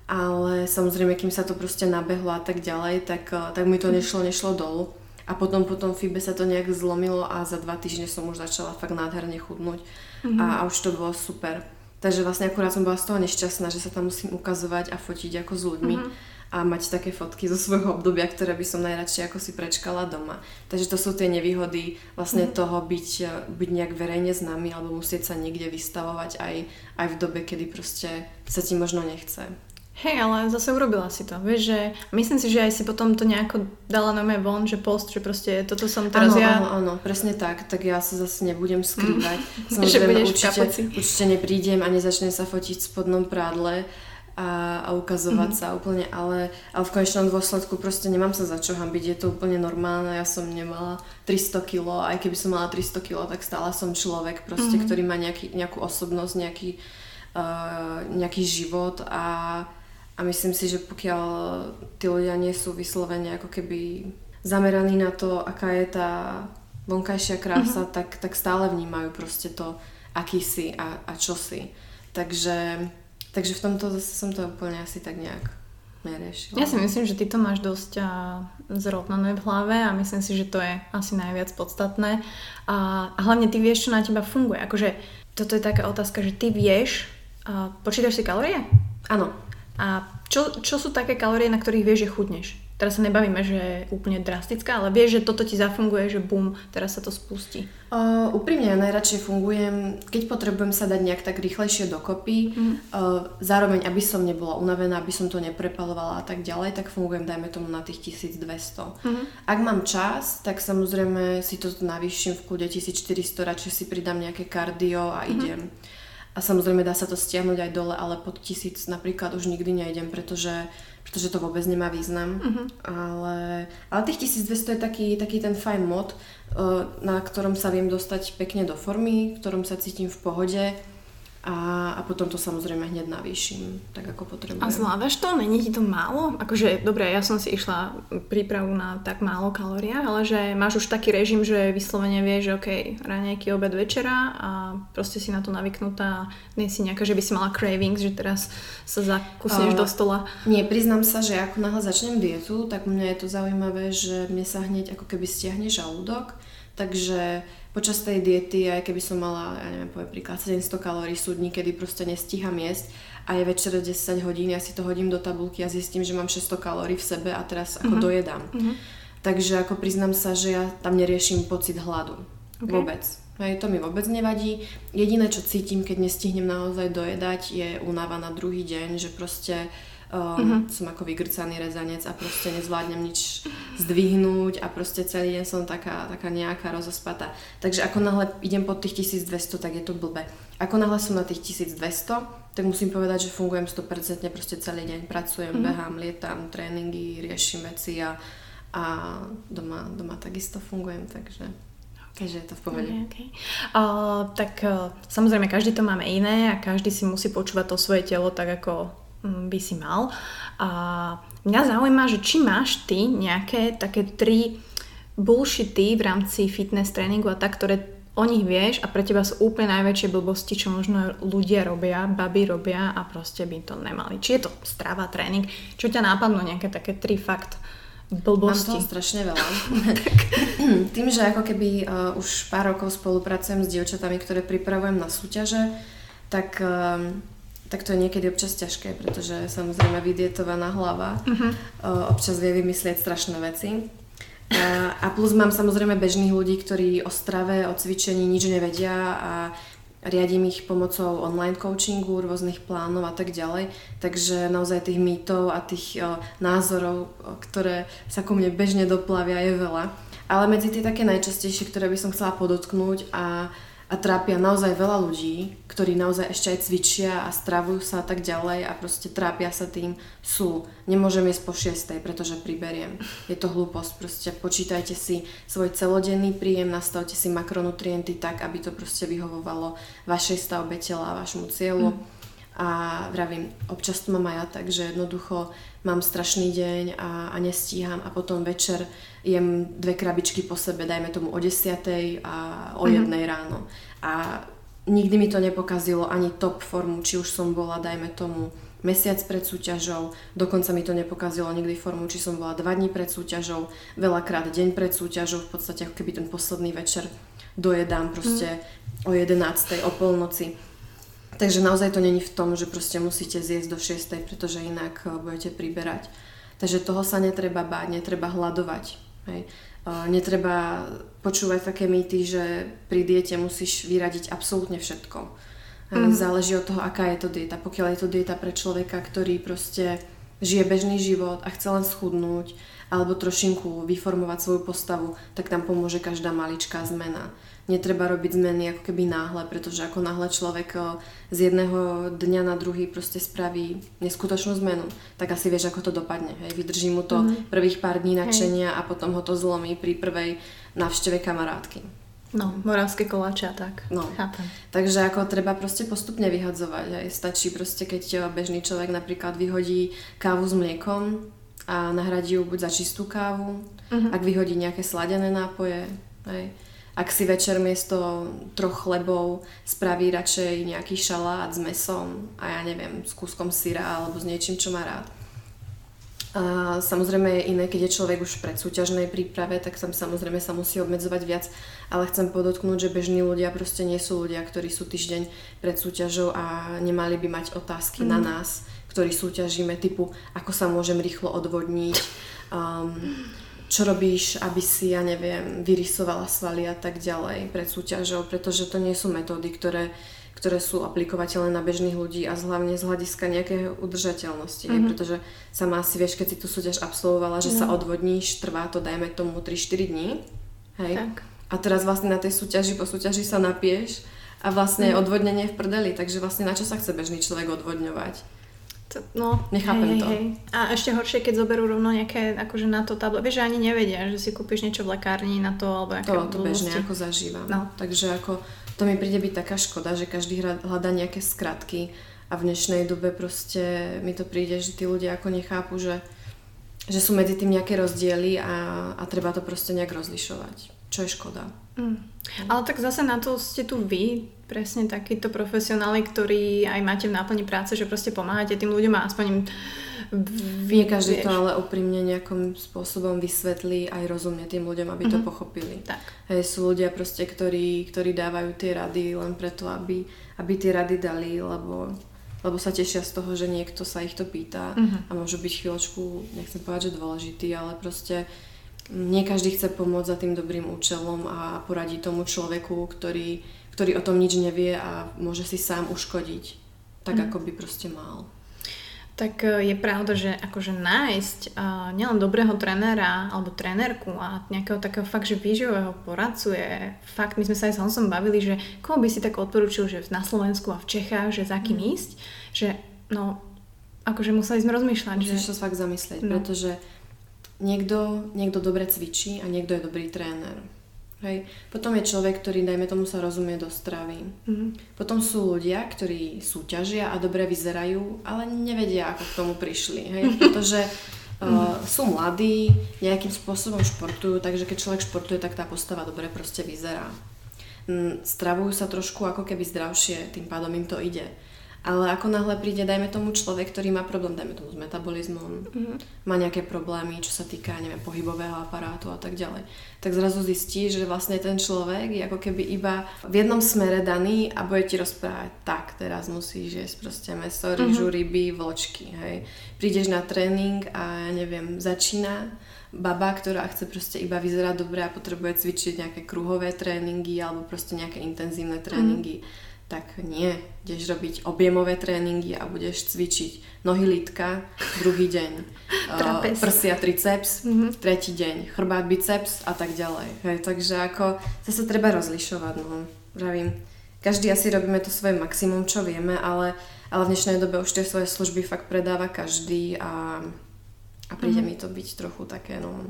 ale samozrejme, kým sa to proste nabehlo a tak ďalej, tak, eh, tak mi to nešlo, nešlo dolu. A potom po tom FIBE sa to nejak zlomilo a za dva týždne som už začala fakt nádherne chudnúť mm-hmm. a, a už to bolo super. Takže vlastne akurát som bola z toho nešťastná, že sa tam musím ukazovať a fotiť ako s ľuďmi mm-hmm. a mať také fotky zo svojho obdobia, ktoré by som najradšej ako si prečkala doma. Takže to sú tie nevýhody vlastne mm-hmm. toho byť, byť nejak verejne známy alebo musieť sa niekde vystavovať aj, aj v dobe, kedy proste sa ti možno nechce. Hej, ale zase urobila si to. Vieš, že myslím si, že aj si potom to nejako dala na mňa von, že post, že proste toto som teraz ano, ja. Áno, áno, presne tak. Tak ja sa zase nebudem skrývať. Mm. Samozrejme, určite, určite neprídem a nezačnem sa fotiť v spodnom prádle a, a ukazovať mm. sa úplne, ale, ale v konečnom dôsledku proste nemám sa za čo hambiť, je to úplne normálne, ja som nemala 300 kg, aj keby som mala 300 kg, tak stále som človek proste, mm. ktorý má nejaký, nejakú osobnosť, nejaký, uh, nejaký život a a myslím si, že pokiaľ tí ľudia nie sú vyslovene ako keby zameraní na to, aká je tá vonkajšia krása, mm-hmm. tak, tak stále vnímajú proste to, aký si a, a čo si. Takže, takže v tomto zase som to úplne asi tak nejak neriešila. Ja si myslím, že ty to máš dosť zrotnané v hlave a myslím si, že to je asi najviac podstatné. A, a hlavne ty vieš, čo na teba funguje. Akože toto je taká otázka, že ty vieš, a počítaš si kalórie? Áno. A čo, čo sú také kalórie, na ktorých vieš, že chudneš? Teraz sa nebavíme, že je úplne drastická, ale vieš, že toto ti zafunguje, že bum, teraz sa to spustí. Uh, úprimne ja najradšej fungujem, keď potrebujem sa dať nejak tak rýchlejšie dokopy, mm. uh, zároveň aby som nebola unavená, aby som to neprepalovala a tak ďalej, tak fungujem dajme tomu na tých 1200. Mm. Ak mám čas, tak samozrejme si to navýšim v kľude 1400, radšej si pridám nejaké kardio a mm. idem. A samozrejme dá sa to stiahnuť aj dole, ale pod tisíc napríklad už nikdy nejdem, pretože, pretože to vôbec nemá význam. Uh-huh. Ale, ale tých 1200 je taký, taký ten fajn mod, uh, na ktorom sa viem dostať pekne do formy, v ktorom sa cítim v pohode a, a potom to samozrejme hneď navýšim, tak ako potrebujem. A zvládaš to? Není ti to málo? Akože, dobre, ja som si išla prípravu na tak málo kalóriách, ale že máš už taký režim, že vyslovene vieš, že OK, raňajky, obed, večera a proste si na to navyknutá. Nie si nejaká, že by si mala cravings, že teraz sa zakusneš uh, do stola. Nie, priznám sa, že ako náhle začnem dietu, tak mne je to zaujímavé, že mne sa hneď ako keby stiahne žalúdok, takže počas tej diety, aj keby som mala, ja neviem, poviem príklad, 700 kalórií sú dní, kedy proste nestíham jesť a je večer 10 hodín, ja si to hodím do tabulky a zistím, že mám 600 kalórií v sebe a teraz ako mm-hmm. dojedám. Mm-hmm. Takže ako priznám sa, že ja tam neriešim pocit hladu. Okay. Vôbec. Hej, to mi vôbec nevadí. Jediné, čo cítim, keď nestihnem naozaj dojedať, je únava na druhý deň, že proste Um, uh-huh. Som ako vygrcaný rezanec a proste nezvládnem nič zdvihnúť a proste celý deň som taká, taká nejaká rozospata. Takže ako náhle idem pod tých 1200, tak je to blbe. Ako náhle som na tých 1200, tak musím povedať, že fungujem 100% proste celý deň. Pracujem, uh-huh. behám, lietam, tréningy, riešim veci a, a doma, doma takisto fungujem, takže... Takže je to v pohode. Okay, okay. Uh, tak uh, samozrejme, každý to máme iné a každý si musí počúvať to svoje telo tak, ako by si mal. A mňa zaujíma, že či máš ty nejaké také tri bullshity v rámci fitness tréningu a tak, ktoré o nich vieš a pre teba sú úplne najväčšie blbosti, čo možno ľudia robia, baby robia a proste by to nemali. Či je to strava, tréning, čo ťa nápadnú nejaké také tri fakt blbosti? Mám toho strašne veľa. Tým, že ako keby uh, už pár rokov spolupracujem s dievčatami, ktoré pripravujem na súťaže, tak uh, tak to je niekedy občas ťažké, pretože samozrejme vydietovaná hlava uh-huh. občas vie vymyslieť strašné veci. A, a plus mám samozrejme bežných ľudí, ktorí o strave, o cvičení nič nevedia a riadím ich pomocou online coachingu, rôznych plánov a tak ďalej. Takže naozaj tých mýtov a tých o, názorov, o, ktoré sa ku mne bežne doplavia, je veľa. Ale medzi tie také najčastejšie, ktoré by som chcela podotknúť a a trápia naozaj veľa ľudí, ktorí naozaj ešte aj cvičia a stravujú sa a tak ďalej a proste trápia sa tým, sú. Nemôžem jesť po šiestej, pretože priberiem. Je to hlúposť, proste počítajte si svoj celodenný príjem, nastavte si makronutrienty tak, aby to proste vyhovovalo vašej stavbe tela a vašmu cieľu. Mm. A vravím, občas to mám aj ja tak, že jednoducho mám strašný deň a, a nestíham a potom večer jem dve krabičky po sebe, dajme tomu o 10. a o mhm. jednej mm-hmm. ráno. A nikdy mi to nepokazilo ani top formu, či už som bola, dajme tomu, mesiac pred súťažou, dokonca mi to nepokazilo nikdy formu, či som bola dva dní pred súťažou, veľakrát deň pred súťažou, v podstate ako keby ten posledný večer dojedám proste mm. o 11. o polnoci. Takže naozaj to není v tom, že proste musíte zjesť do 6, pretože inak eh, budete priberať. Takže toho sa netreba báť, netreba hľadovať. Hej. Uh, netreba počúvať také mýty, že pri diete musíš vyradiť absolútne všetko. Mm. Záleží od toho, aká je to dieta. Pokiaľ je to dieta pre človeka, ktorý proste žije bežný život a chce len schudnúť alebo trošinku vyformovať svoju postavu, tak tam pomôže každá maličká zmena netreba robiť zmeny ako keby náhle, pretože ako náhle človek eh, z jedného dňa na druhý proste spraví neskutočnú zmenu, tak asi vieš, ako to dopadne. Hej. Vydrží mu to mm-hmm. prvých pár dní nadšenia a potom ho to zlomí pri prvej návšteve kamarátky. No, moravské koláče a tak. No. Chápem. Takže ako treba proste postupne vyhadzovať. Aj stačí proste, keď eh, bežný človek napríklad vyhodí kávu s mliekom a nahradí ju buď za čistú kávu, uh-huh. ak vyhodí nejaké sladené nápoje, hej, ak si večer miesto troch chlebov spraví radšej nejaký šalát s mesom a ja neviem, s kúskom syra alebo s niečím, čo má rád. A samozrejme je iné, keď je človek už v predsúťažnej príprave, tak tam samozrejme sa musí obmedzovať viac, ale chcem podotknúť, že bežní ľudia proste nie sú ľudia, ktorí sú týždeň pred súťažou a nemali by mať otázky mm. na nás, ktorí súťažíme typu, ako sa môžem rýchlo odvodniť, um, čo robíš, aby si, ja neviem, vyrysovala svaly a tak ďalej pred súťažou, pretože to nie sú metódy, ktoré, ktoré sú aplikovateľné na bežných ľudí a hlavne z hľadiska nejakého udržateľnosti. Mm-hmm. Pretože sama si vieš, keď si tú súťaž absolvovala, že mm. sa mhm. odvodníš, trvá to dajme tomu 3-4 dní. Hej? Tak. A teraz vlastne na tej súťaži, po súťaži sa napieš a vlastne mm. odvodnenie v prdeli, takže vlastne na čo sa chce bežný človek odvodňovať? To, no, Nechápem hej, to. Hej. A ešte horšie, keď zoberú rovno nejaké akože na to tablet. Vieš, že ani nevedia, že si kúpiš niečo v lekárni na to, alebo To, to bežne ako zažívam. No. Takže ako to mi príde byť taká škoda, že každý hľadá nejaké skratky a v dnešnej dobe proste mi to príde, že tí ľudia ako nechápu, že, že sú medzi tým nejaké rozdiely a, a treba to proste nejak rozlišovať, čo je škoda. Mm. Ale tak zase na to ste tu vy, presne takíto profesionáli, ktorí aj máte v náplni práce, že proste pomáhate tým ľuďom a aspoň im Nie každý to ale úprimne nejakým spôsobom vysvetlí aj rozumne tým ľuďom, aby mm-hmm. to mhm. pochopili. Tak. Hej, sú ľudia proste, ktorí, ktorí dávajú tie rady len preto, aby, aby tie rady dali, lebo, lebo sa tešia z toho, že niekto sa ich to pýta mm-hmm. a môžu byť chvíľočku, nechcem povedať, že dôležitý, ale proste nie každý chce pomôcť za tým dobrým účelom a poradiť tomu človeku, ktorý, ktorý o tom nič nevie a môže si sám uškodiť, tak mm. ako by proste mal. Tak e, je pravda, že akože nájsť uh, nielen dobrého trenéra alebo trénerku a nejakého takého fakt, že výživového poradcu je fakt, my sme sa aj s Honsom bavili, že koho by si tak odporúčil, že na Slovensku a v Čechách, že za kým mm. ísť, že no, akože museli sme rozmýšľať. Musíš že... sa fakt zamyslieť, no. pretože niekto, niekto dobre cvičí a niekto je dobrý tréner. Hej. Potom je človek, ktorý, dajme tomu, sa rozumie do stravy. Mm-hmm. Potom sú ľudia, ktorí súťažia a dobre vyzerajú, ale nevedia, ako k tomu prišli. Hej. Pretože uh, sú mladí, nejakým spôsobom športujú, takže keď človek športuje, tak tá postava dobre proste vyzerá. Mm, stravujú sa trošku ako keby zdravšie, tým pádom im to ide. Ale ako náhle príde, dajme tomu človek, ktorý má problém, dajme tomu s metabolizmom, mm-hmm. má nejaké problémy, čo sa týka, neviem, pohybového aparátu a tak ďalej, tak zrazu zistí, že vlastne ten človek je ako keby iba v jednom smere daný a bude ti rozprávať, tak teraz musíš jesť proste meso, rýžu, mm-hmm. ryby, vločky, hej. Prídeš na tréning a ja neviem, začína baba, ktorá chce proste iba vyzerať dobre a potrebuje cvičiť nejaké kruhové tréningy alebo proste nejaké intenzívne tréningy. Mm-hmm tak nie, ideš robiť objemové tréningy a budeš cvičiť nohy lítka druhý deň, uh, prsia triceps, mm-hmm. tretí deň, chrbát biceps a tak ďalej. Hej, takže ako zase treba rozlišovať, no, pravím. Každý asi robíme to svoje maximum, čo vieme, ale, ale v dnešnej dobe už tie svoje služby fakt predáva každý a, a príde mm-hmm. mi to byť trochu také, no,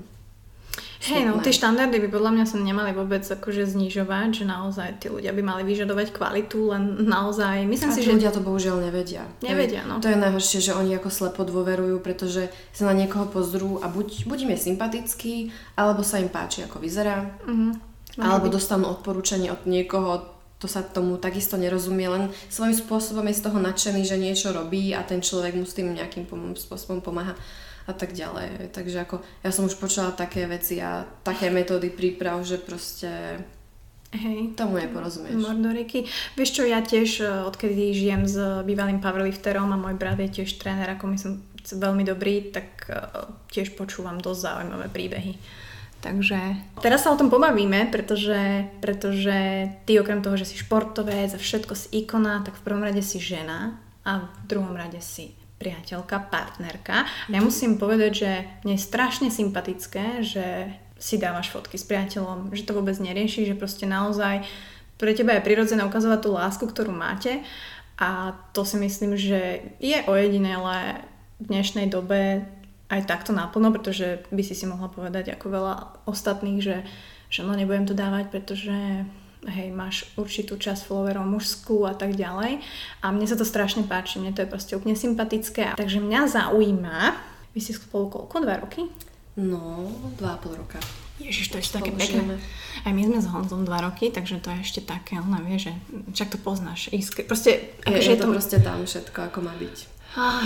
Hej, no tie štandardy by podľa mňa sa nemali vôbec akože znižovať, že naozaj tí ľudia by mali vyžadovať kvalitu, len naozaj, myslím a si, že... ľudia to bohužiaľ nevedia. Nevedia, no. To je najhoršie, že oni ako slepo dôverujú, pretože sa na niekoho pozrú a buď, buď im je sympatický, alebo sa im páči, ako vyzerá, mm-hmm. alebo dostanú odporúčanie od niekoho, to sa tomu takisto nerozumie, len svojím spôsobom je z toho nadšený, že niečo robí a ten človek mu s tým nejakým spôsobom pomáha a tak ďalej. Takže ako ja som už počula také veci a také metódy príprav, že proste Hej. Tomu neporozumieš. Mordoriky. Vieš čo, ja tiež, e, odkedy žijem s bývalým powerlifterom a môj brat je tiež tréner, ako myslím, veľmi dobrý, tak e, tiež počúvam dosť zaujímavé príbehy. Takže teraz sa o tom pobavíme, pretože, pretože ty okrem toho, že si športovec a všetko si ikona, tak v prvom rade si žena a v druhom rade si priateľka, partnerka. Ja musím povedať, že mne je strašne sympatické, že si dávaš fotky s priateľom, že to vôbec nerieši, že proste naozaj pre teba je prirodzené ukazovať tú lásku, ktorú máte a to si myslím, že je ojedinelé v dnešnej dobe aj takto naplno, pretože by si si mohla povedať ako veľa ostatných, že, že no nebudem to dávať, pretože hej, máš určitú časť followerov mužskú a tak ďalej. A mne sa to strašne páči, mne to je proste úplne sympatické. Takže mňa zaujíma, vy ste spolu koľko? Dva roky? No, dva a pol roka. Ježiš, to je ešte také pekné. Aj my sme s Honzom dva roky, takže to je ešte také, ona vie, že čak to poznáš. Proste, je, akože je, je to, to proste tam všetko, ako má byť.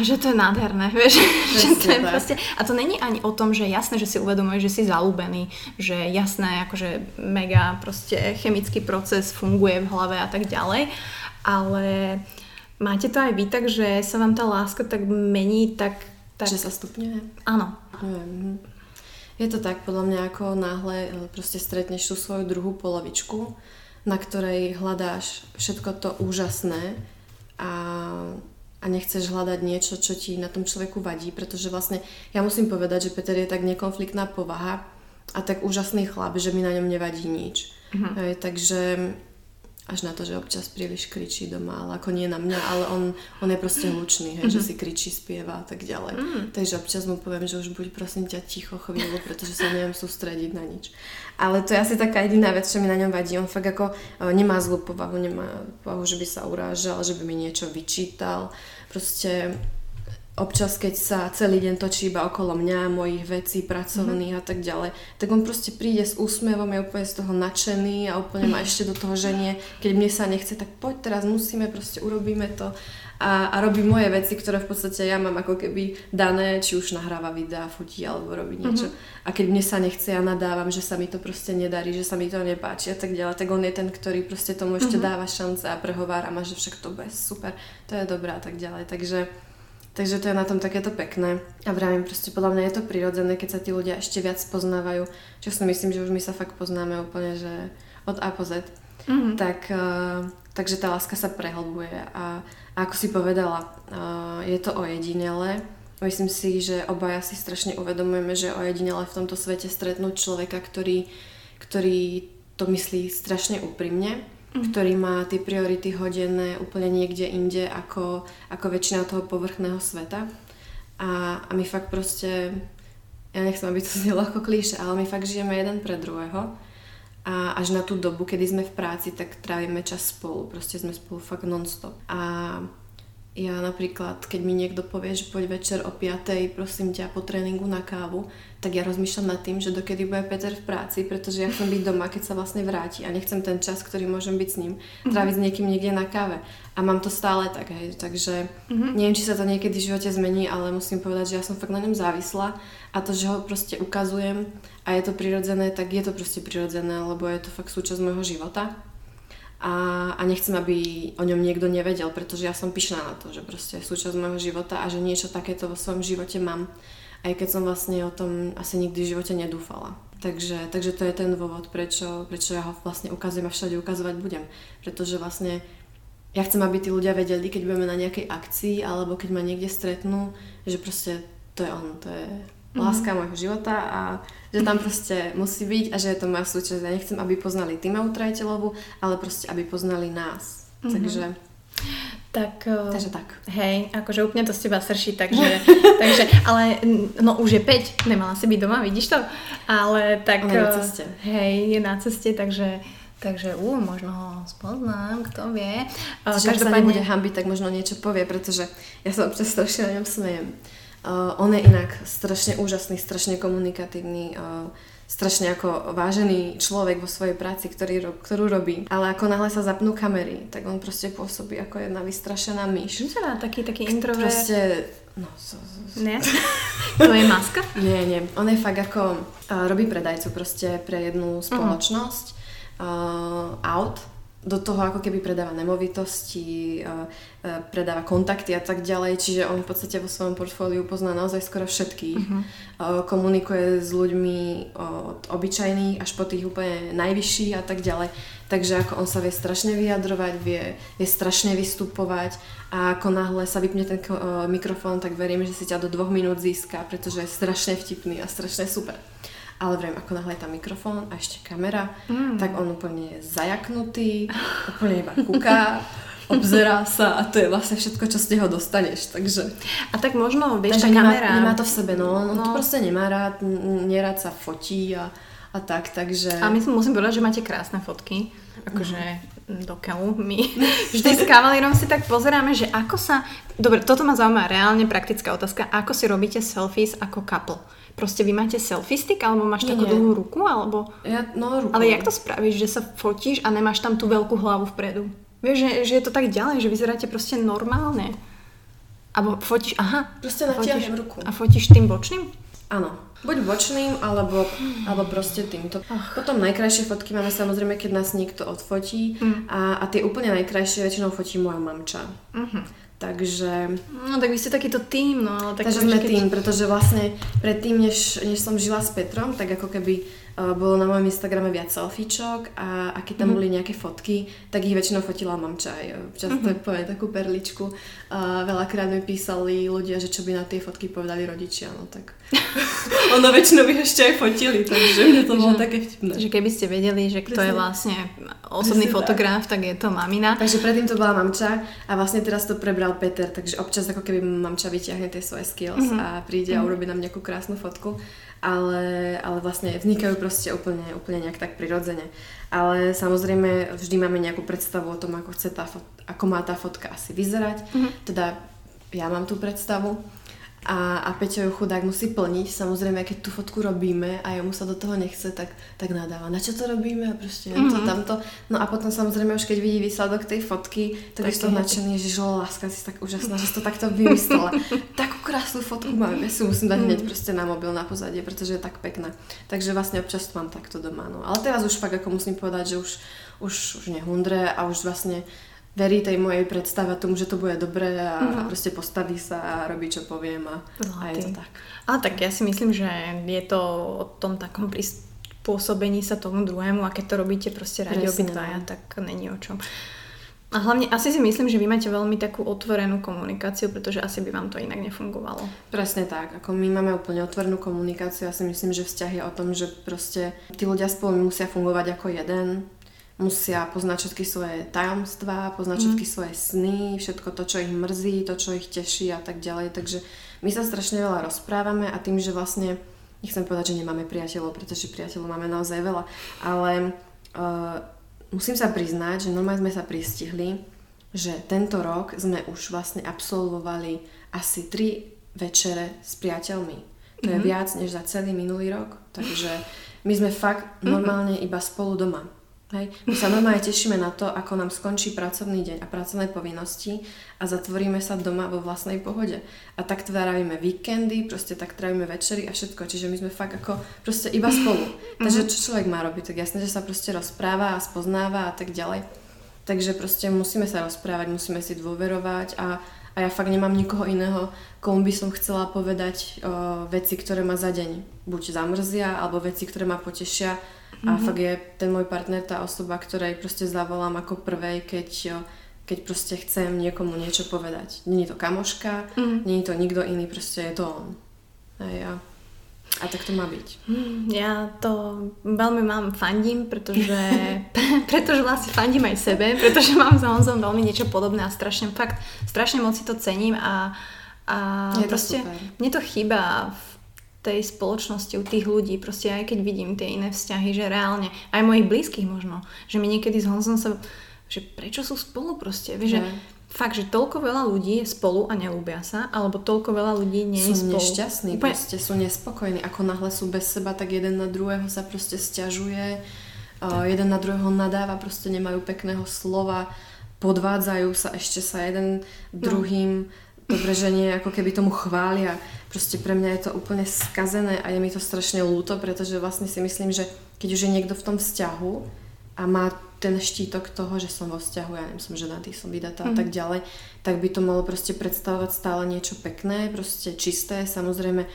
Že to je nádherné, vieš. že to je proste, a to není ani o tom, že jasné, že si uvedomuješ, že si zalúbený, že jasné, akože mega proste chemický proces funguje v hlave a tak ďalej, ale máte to aj vy tak, že sa vám tá láska tak mení, tak... tak... Že sa stupňuje? Áno. Mhm. Je to tak, podľa mňa, ako náhle e, proste stretneš tú svoju druhú polovičku, na ktorej hľadáš všetko to úžasné a a nechceš hľadať niečo, čo ti na tom človeku vadí, pretože vlastne ja musím povedať, že Peter je tak nekonfliktná povaha a tak úžasný chlap, že mi na ňom nevadí nič. Uh-huh. Hej, takže až na to, že občas príliš kričí doma, ale ako nie na mňa, ale on, on je proste hlučný, hej, mm-hmm. že si kričí, spieva a tak ďalej. Mm. Takže občas mu poviem, že už buď prosím ťa ticho chvíľu, pretože sa neviem sústrediť na nič. Ale to je asi taká jediná vec, čo mi na ňom vadí. On fakt ako e, nemá zlú povahu, nemá povahu, že by sa urážal, že by mi niečo vyčítal. Proste občas, keď sa celý deň točí iba okolo mňa, mojich vecí, pracovných mm-hmm. a tak ďalej, tak on proste príde s úsmevom, je úplne z toho nadšený a úplne ma ešte do toho ženie. Keď mne sa nechce, tak poď teraz musíme, proste urobíme to. A, a robí moje veci, ktoré v podstate ja mám ako keby dané, či už nahráva videá, fotí alebo robí niečo. Mm-hmm. A keď mne sa nechce, ja nadávam, že sa mi to proste nedarí, že sa mi to nepáči a tak ďalej, tak on je ten, ktorý proste tomu ešte mm-hmm. dáva šance a prehovára ma, že však to bude super, to je dobré a tak ďalej. Takže Takže to je na tom takéto pekné. A vravím, proste podľa mňa je to prirodzené, keď sa tí ľudia ešte viac poznávajú. Čo si myslím, že už my sa fakt poznáme úplne, že od A po Z. Mm-hmm. Tak, uh, takže tá láska sa prehlbuje. A, a ako si povedala, uh, je to ojedinele. Myslím si, že obaja si strašne uvedomujeme, že ojedinele v tomto svete stretnúť človeka, ktorý, ktorý to myslí strašne úprimne mm. ktorý má tie priority hodené úplne niekde inde ako, ako väčšina toho povrchného sveta. A, a my fakt proste, ja nechcem, aby to znelo ako klíše, ale my fakt žijeme jeden pre druhého. A až na tú dobu, kedy sme v práci, tak trávime čas spolu. Proste sme spolu fakt non-stop. A ja napríklad, keď mi niekto povie, že poď večer o 5, prosím ťa, po tréningu na kávu, tak ja rozmýšľam nad tým, že dokedy bude Peter v práci, pretože ja chcem byť doma, keď sa vlastne vráti a nechcem ten čas, ktorý môžem byť s ním, mhm. tráviť s niekým niekde na káve. A mám to stále tak, hej, takže mm-hmm. neviem, či sa to niekedy v živote zmení, ale musím povedať, že ja som fakt na ňom závislá a to, že ho proste ukazujem a je to prirodzené, tak je to proste prirodzené, lebo je to fakt súčasť môjho života a, a nechcem, aby o ňom niekto nevedel, pretože ja som pyšná na to, že proste je súčasť môjho života a že niečo takéto vo svojom živote mám, aj keď som vlastne o tom asi nikdy v živote nedúfala. Takže, takže to je ten dôvod, prečo, prečo ja ho vlastne ukazujem a všade ukazovať budem. Pretože vlastne ja chcem, aby tí ľudia vedeli, keď budeme na nejakej akcii alebo keď ma niekde stretnú, že proste to je on, to je mm-hmm. láska môjho života a že tam proste musí byť a že je to moja súčasť. Ja nechcem, aby poznali tým Trajtelovu, ale proste, aby poznali nás. Mm-hmm. Takže... Tak, eh, takže tak. Hej, akože úplne to z teba srší, takže, takže, ale no už je 5, nemala si byť doma, vidíš to? Ale tak... Je na eh, ceste. Hej, je na ceste, takže Takže, ú, možno ho spoznám, kto vie. Čiže Každopádne... ak sa nebude hambiť, tak možno niečo povie, pretože ja sa občas strašne na ňom smejem. Uh, on je inak strašne úžasný, strašne komunikatívny, uh, strašne ako vážený človek vo svojej práci, ktorý, ktorú robí. Ale ako náhle sa zapnú kamery, tak on proste pôsobí ako jedna vystrašená myš. Vyzerá taký, taký introvert. Proste, no, so, so, so. Nie? to je maska? nie, nie. On je fakt ako, uh, robí predajcu proste pre jednu spoločnosť uh-huh. uh, aut do toho ako keby predáva nemovitosti, predáva kontakty a tak ďalej, čiže on v podstate vo svojom portfóliu pozná naozaj skoro všetkých. Uh-huh. Komunikuje s ľuďmi od obyčajných až po tých úplne najvyšších a tak ďalej. Takže ako on sa vie strašne vyjadrovať, vie, vie strašne vystupovať a ako náhle sa vypne ten mikrofón, tak verím, že si ťa do dvoch minút získa, pretože je strašne vtipný a strašne super. Ale vrem, ako náhle tam mikrofón a ešte kamera, mm. tak on úplne je zajaknutý, úplne iba kúka, obzerá sa a to je vlastne všetko, čo z neho dostaneš, takže... A tak možno, vieš, tá kamera... Nemá, nemá to v sebe, no, on no. to proste nemá rád, nerád sa fotí a, a tak, takže... A my musím povedať, že máte krásne fotky, akože mm. do keľu. My vždy s kavalírom si tak pozeráme, že ako sa... Dobre, toto ma zaujíma reálne praktická otázka. Ako si robíte selfies ako couple? Proste vy máte selfie stick, alebo máš nie, takú nie. dlhú ruku, alebo... Ja, no, ruku. Ale jak to spravíš, že sa fotíš a nemáš tam tú veľkú hlavu vpredu? Vieš, že, že je to tak ďalej, že vyzeráte proste normálne. Alebo fotíš, aha. Proste natiahnem ruku. A fotíš tým bočným? Áno. Buď bočným, alebo, alebo proste týmto. Ach. Potom najkrajšie fotky máme samozrejme, keď nás niekto odfotí. Mm. A, a tie úplne najkrajšie väčšinou fotí moja mamča. Mm-hmm. Takže... No tak vy ste takýto tým, no ale tak... Takže sme keď... tým, pretože vlastne predtým, než, než som žila s Petrom, tak ako keby bolo na mojom Instagrame viac selfiečok a, a keď tam mm. boli nejaké fotky, tak ich väčšinou fotila mamča aj. Často mm-hmm. poviem takú perličku. A veľakrát mi písali ľudia, že čo by na tie fotky povedali rodičia, no tak ono väčšinou ich ešte aj fotili, takže mne to bolo také vtipné. Takže keby ste vedeli, že kto je vlastne osobný Presne fotograf, tak. tak je to mamina. Takže predtým to bola mamča a vlastne teraz to prebral Peter, takže občas ako keby mamča vyťahne tie svoje skills mm-hmm. a príde mm-hmm. a mhm. urobí nám nejakú krásnu fotku ale, ale vlastne vznikajú proste úplne, úplne nejak tak prirodzene. Ale samozrejme vždy máme nejakú predstavu o tom, ako, chce tá fot- ako má tá fotka asi vyzerať. Mm-hmm. Teda ja mám tú predstavu a, a Peťo ju chudák musí plniť. Samozrejme, keď tú fotku robíme a jemu sa do toho nechce, tak, tak nadáva. Na čo to robíme? A proste mm-hmm. to, mhm. tamto. No a potom samozrejme už keď vidí výsledok tej fotky, tak, tak je to nadšený, že žilo láska, si tak úžasná, že si to takto vymyslela. Takú krásnu fotku mám, ja si musím dať hneď mhm. proste na mobil na pozadie, pretože je tak pekná. Takže vlastne občas to mám takto doma. No. Ale teraz už fakt ako musím povedať, že už, už, už nehundre a už vlastne verí tej mojej predstave tomu, že to bude dobré a, uh-huh. a proste postaví sa a robí, čo poviem a, a je to tak. Ale tak ja si myslím, že je to o tom takom prispôsobení sa tomu druhému a keď to robíte proste radi obidvaja, no. tak není o čom. A hlavne asi si myslím, že vy máte veľmi takú otvorenú komunikáciu, pretože asi by vám to inak nefungovalo. Presne tak. Ako my máme úplne otvorenú komunikáciu. Ja si myslím, že vzťah je o tom, že proste tí ľudia spolu musia fungovať ako jeden musia poznať všetky svoje tajomstvá, poznať mm. všetky svoje sny, všetko to, čo ich mrzí, to, čo ich teší a tak ďalej. Takže my sa strašne veľa rozprávame a tým, že vlastne, nechcem povedať, že nemáme priateľov, pretože priateľov máme naozaj veľa, ale uh, musím sa priznať, že normálne sme sa pristihli, že tento rok sme už vlastne absolvovali asi tri večere s priateľmi. To mm-hmm. je mhm. viac než za celý minulý rok. Takže my sme fakt mhm. normálne iba spolu doma. Hej. My sa normálne tešíme na to, ako nám skončí pracovný deň a pracovné povinnosti a zatvoríme sa doma vo vlastnej pohode. A tak trávime víkendy, proste tak trávime večery a všetko. Čiže my sme fakt ako proste iba spolu. Takže čo človek má robiť? Tak jasné, že sa proste rozpráva a spoznáva a tak ďalej. Takže proste musíme sa rozprávať, musíme si dôverovať a, a ja fakt nemám nikoho iného, komu by som chcela povedať o, veci, ktoré ma za deň buď zamrzia, alebo veci, ktoré ma potešia a mm-hmm. fakt je ten môj partner tá osoba, ktorej proste zavolám ako prvej, keď, keď proste chcem niekomu niečo povedať. Není to kamoška, mm-hmm. není to nikto iný, proste je to on. A, a tak to má byť. Mm, ja to veľmi mám fandím, pretože, pretože vlastne fandím aj sebe, pretože mám za Honzom veľmi niečo podobné a strašne, fakt, strašne moc si to cením a, a je proste super. mne to chýba v tej spoločnosti, u tých ľudí, proste aj keď vidím tie iné vzťahy, že reálne, aj mojich blízkych možno, že mi niekedy s Honzom sa, že prečo sú spolu proste, vieš, že fakt, že toľko veľa ľudí je spolu a nelúbia sa, alebo toľko veľa ľudí nie je spolu. Sú nešťastní, Úplne... proste sú nespokojní, ako náhle sú bez seba, tak jeden na druhého sa proste stiažuje, uh, jeden na druhého nadáva, proste nemajú pekného slova, podvádzajú sa ešte sa jeden no. Dobre, že nie, ako keby tomu chvália Proste pre mňa je to úplne skazené a je mi to strašne ľúto, pretože vlastne si myslím, že keď už je niekto v tom vzťahu a má ten štítok toho, že som vo vzťahu, ja neviem, som ženatý, som vydatá mm. a tak mhm. ďalej, tak by to malo proste predstavovať stále niečo pekné, proste čisté, samozrejme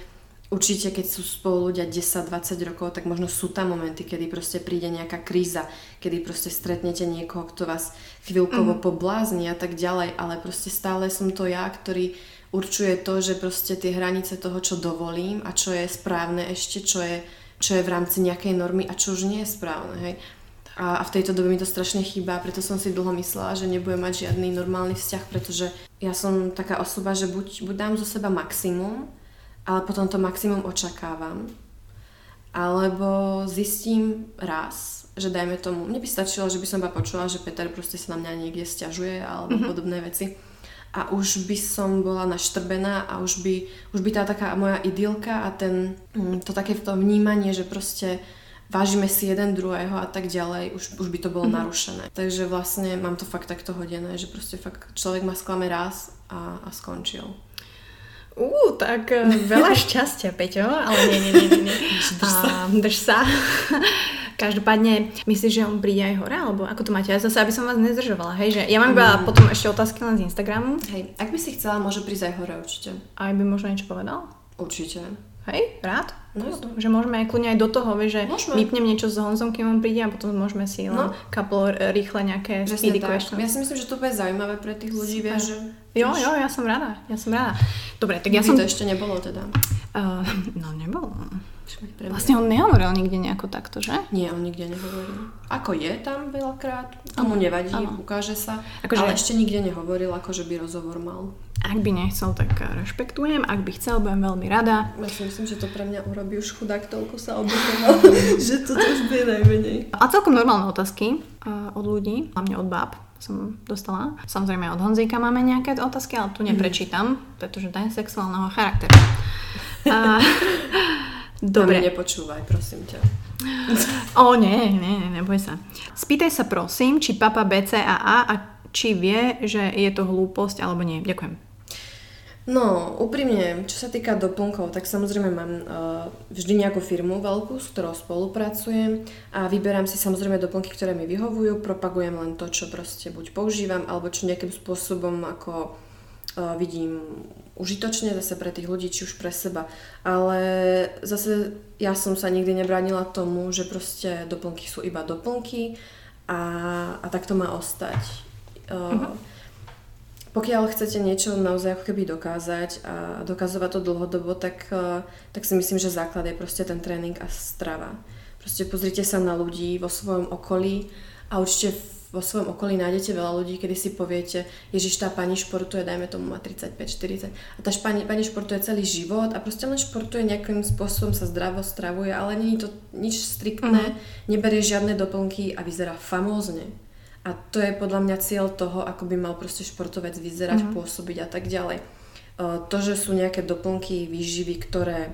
Určite, keď sú spolu ľudia 10-20 rokov, tak možno sú tam momenty, kedy proste príde nejaká kríza, kedy proste stretnete niekoho, kto vás chvíľkovo mm. poblázni a tak ďalej, ale proste stále som to ja, ktorý určuje to, že proste tie hranice toho, čo dovolím a čo je správne ešte, čo je, čo je v rámci nejakej normy a čo už nie je správne, hej. A, a v tejto dobe mi to strašne chýba, preto som si dlho myslela, že nebudem mať žiadny normálny vzťah, pretože ja som taká osoba, že buď, buď dám zo seba maximum, ale potom to maximum očakávam, alebo zistím raz, že dajme tomu, mne by stačilo, že by som iba počula, že Peter proste sa na mňa niekde stiažuje alebo mm-hmm. podobné veci a už by som bola naštrbená a už by, už by tá taká moja idylka a ten, mm, to také to vnímanie, že proste vážime si jeden druhého a tak ďalej, už, už by to bolo mm-hmm. narušené. Takže vlastne mám to fakt takto hodené, že proste fakt človek ma sklame raz a, a skončil. Ú, tak eh, veľa šťastia, Peťo, ale nie, nie, nie, nie. Drž sa. A, drž sa. Každopádne, myslíš, že on príde aj hore, alebo ako to máte? Ja zase, aby som vás nezdržovala, hej, že ja mám iba mm. potom ešte otázky len z Instagramu. Hej, ak by si chcela, môže prísť aj hore určite. Aj by možno niečo povedal? Určite. Hej, rád? No, Že môžeme aj kľudne aj do toho, vieš, že Môžeme. vypnem niečo s Honzom, kým on príde a potom môžeme si len No. couple r- rýchle nejaké Presne speedy questions. Ja si myslím, že to bude zaujímavé pre tých ľudí, vieš, že... Jo, jo, ja som rada, ja som rada. Dobre, tak ja Nikdy som... to ešte nebolo teda. Uh, no nebolo. Vlastne on nehovoril nikde nejako takto, že? Nie, on nikde nehovoril. Ako je tam veľakrát, tomu nevadí, áno. ukáže sa, Akože- ale ešte nikde nehovoril, ako že by rozhovor mal. Ak by nechcel, tak rešpektujem. Ak by chcel, budem veľmi rada. Ja si myslím, že to pre mňa urobí už chudák, toľko sa obetoval, že to už bude najmenej. A celkom normálne otázky od ľudí, hlavne od báb som dostala. Samozrejme od Honzíka máme nejaké otázky, ale tu neprečítam, pretože to je sexuálneho charakteru. A, Dobre. dobre. nepočúvaj, prosím ťa. O, nie, nie, neboj sa. Spýtaj sa prosím, či papa BCAA a či vie, že je to hlúposť alebo nie. Ďakujem. No, úprimne, čo sa týka doplnkov, tak samozrejme mám uh, vždy nejakú firmu veľkú, s ktorou spolupracujem a vyberám si samozrejme doplnky, ktoré mi vyhovujú, propagujem len to, čo proste buď používam, alebo čo nejakým spôsobom ako vidím užitočne zase pre tých ľudí, či už pre seba. Ale zase ja som sa nikdy nebránila tomu, že proste doplnky sú iba doplnky a, a tak to má ostať. Uh, pokiaľ chcete niečo naozaj ako keby dokázať a dokazovať to dlhodobo, tak, tak si myslím, že základ je proste ten tréning a strava. Proste pozrite sa na ľudí vo svojom okolí a určite vo svojom okolí nájdete veľa ľudí, kedy si poviete, Ježiš, tá pani športuje, dajme tomu má 35-40 a tá pani, pani športuje celý život a proste len športuje nejakým spôsobom, sa zdravo stravuje, ale je to nič striktné, neberie žiadne doplnky a vyzerá famózne. A to je podľa mňa cieľ toho, ako by mal proste športovec vyzerať, mm-hmm. pôsobiť a tak ďalej. Uh, to, že sú nejaké doplnky výživy, ktoré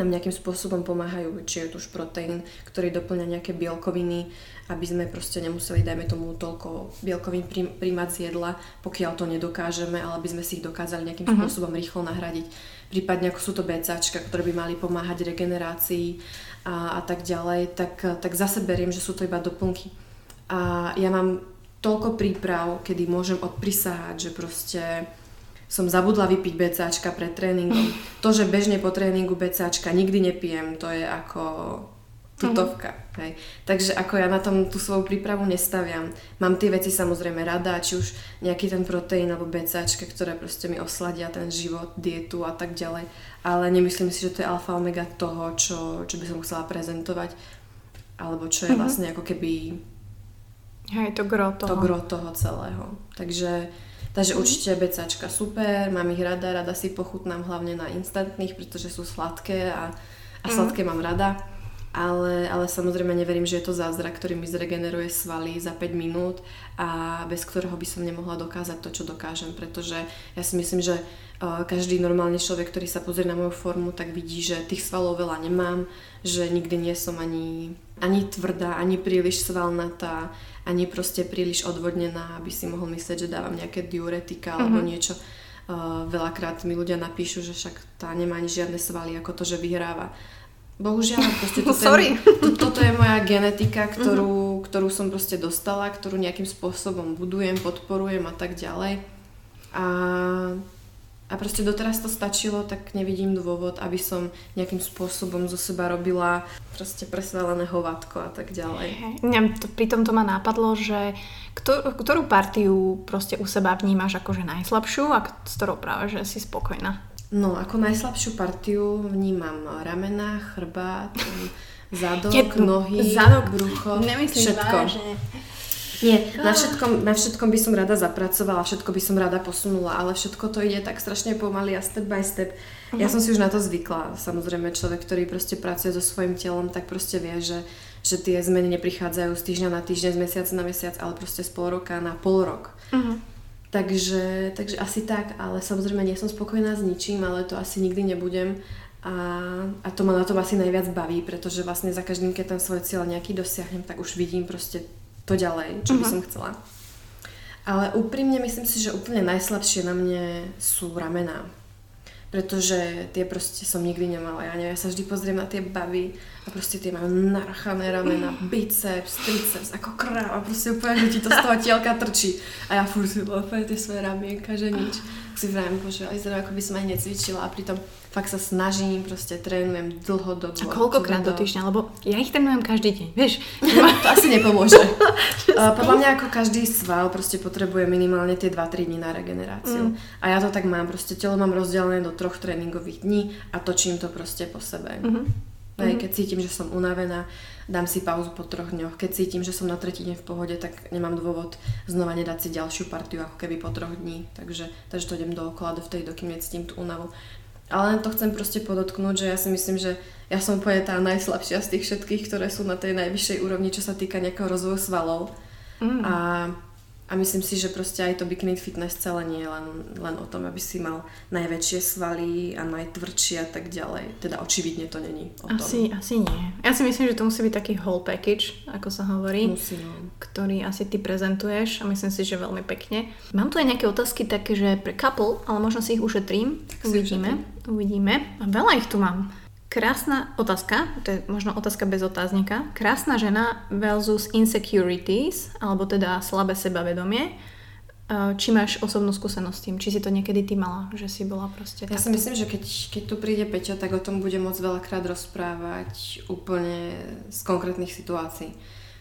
nám nejakým spôsobom pomáhajú, či je to už proteín, ktorý doplňa nejaké bielkoviny, aby sme proste nemuseli, dajme tomu, toľko bielkovín príjmať z jedla, pokiaľ to nedokážeme, ale aby sme si ich dokázali nejakým uh-huh. spôsobom rýchlo nahradiť. Prípadne ako sú to BCAčka, ktoré by mali pomáhať regenerácii a, a tak ďalej, tak, tak zase beriem, že sú to iba doplnky. A ja mám toľko príprav, kedy môžem odprisahať, že proste som zabudla vypiť BCAčka pred tréningom. To, že bežne po tréningu BCAčka nikdy nepijem, to je ako tutovka. Hej. Takže ako ja na tom tú svoju prípravu nestaviam. Mám tie veci samozrejme rada, či už nejaký ten proteín alebo BCAčka, ktoré proste mi osladia ten život, dietu a tak ďalej. Ale nemyslím si, že to je alfa omega toho, čo, čo by som chcela prezentovať. Alebo čo je vlastne ako keby Hej, to gro toho. to gro toho celého. Takže, takže určite BCAčka super, mám ich rada, rada si pochutnám hlavne na instantných, pretože sú sladké a, a sladké mám rada. Ale, ale samozrejme neverím, že je to zázrak, ktorý mi zregeneruje svaly za 5 minút a bez ktorého by som nemohla dokázať to, čo dokážem, pretože ja si myslím, že uh, každý normálny človek, ktorý sa pozrie na moju formu, tak vidí, že tých svalov veľa nemám, že nikdy nie som ani, ani tvrdá, ani príliš svalnatá, ani proste príliš odvodnená, aby si mohol myslieť, že dávam nejaké diuretika alebo niečo. Uh, veľakrát mi ľudia napíšu, že však tá nemá ani žiadne svaly, ako to, že vyhráva. Bohužiaľ, proste toto, Sorry. Je, to, toto je moja genetika, ktorú, ktorú som proste dostala, ktorú nejakým spôsobom budujem, podporujem a tak ďalej. A, a proste doteraz to stačilo, tak nevidím dôvod, aby som nejakým spôsobom zo seba robila proste presvalené hovátko a tak ďalej. Mňa to, pri tomto ma napadlo, že kto, ktorú partiu proste u seba vnímaš akože najslabšiu a s ktorou práve, že si spokojná? No, ako najslabšiu partiu vnímam ramena, chrbát, zadok, Jednu. nohy, Zadok. brucho, Nemyslím všetko. vážne. Nie, na všetkom, na všetkom by som rada zapracovala, všetko by som rada posunula, ale všetko to ide tak strašne pomaly a step by step. Ja som si už na to zvykla. Samozrejme, človek, ktorý proste pracuje so svojím telom, tak proste vie, že, že tie zmeny neprichádzajú z týždňa na týždeň, z mesiaca na mesiac, ale proste z pol roka na pol rok. Mhm. Takže, takže asi tak, ale samozrejme nie som spokojná s ničím, ale to asi nikdy nebudem. A, a to ma na tom asi najviac baví, pretože vlastne za každým, keď ten svoj cieľ nejaký dosiahnem, tak už vidím proste to ďalej, čo by som chcela. Ale úprimne myslím si, že úplne najslabšie na mne sú ramená. Pretože tie proste som nikdy nemala. Ja, neviem, ja sa vždy pozriem na tie baby a proste tie majú narchané ramena, biceps, triceps, ako kráva. Proste úplne, že ti to z toho tielka trčí. A ja furt si úplne tie svoje ramienka, že nič. si vrajím, bože, vyzerá, ako by som aj necvičila a pritom fakt sa snažím, proste trénujem dlhodobo. A koľkokrát do týždňa? Lebo ja ich trénujem každý deň, vieš? to asi nepomôže. uh, podľa mňa ako každý sval proste potrebuje minimálne tie 2-3 dní na regeneráciu. Mm. A ja to tak mám, proste telo mám rozdelené do troch tréningových dní a točím to proste po sebe. Mm-hmm. Hej, keď cítim, že som unavená, dám si pauzu po troch dňoch. Keď cítim, že som na tretí deň v pohode, tak nemám dôvod znova nedať si ďalšiu partiu ako keby po troch dní. Takže, takže to idem dookola do vtedy, dokým necítim tú únavu. Ale len to chcem proste podotknúť, že ja si myslím, že ja som úplne tá najslabšia z tých všetkých, ktoré sú na tej najvyššej úrovni, čo sa týka nejakého rozvoju svalov. Mm. A a myslím si, že proste aj to bikini fitness celé nie je len, len o tom, aby si mal najväčšie svaly a najtvrdšie a tak ďalej. Teda očividne to není o tom. Asi, asi nie. Ja si myslím, že to musí byť taký whole package, ako sa hovorí. Musí, no. Ktorý asi ty prezentuješ a myslím si, že veľmi pekne. Mám tu aj nejaké otázky také, že pre couple, ale možno si ich ušetrím. Tak uvidíme. Uvidíme. A veľa ich tu mám. Krásna otázka, to je možno otázka bez otáznika. Krásna žena versus insecurities, alebo teda slabé sebavedomie. E, či máš osobnú skúsenosť s tým? Či si to niekedy ty mala, že si bola proste Ja takto? si myslím, že keď, keď tu príde Peťo, tak o tom bude môcť veľakrát rozprávať úplne z konkrétnych situácií.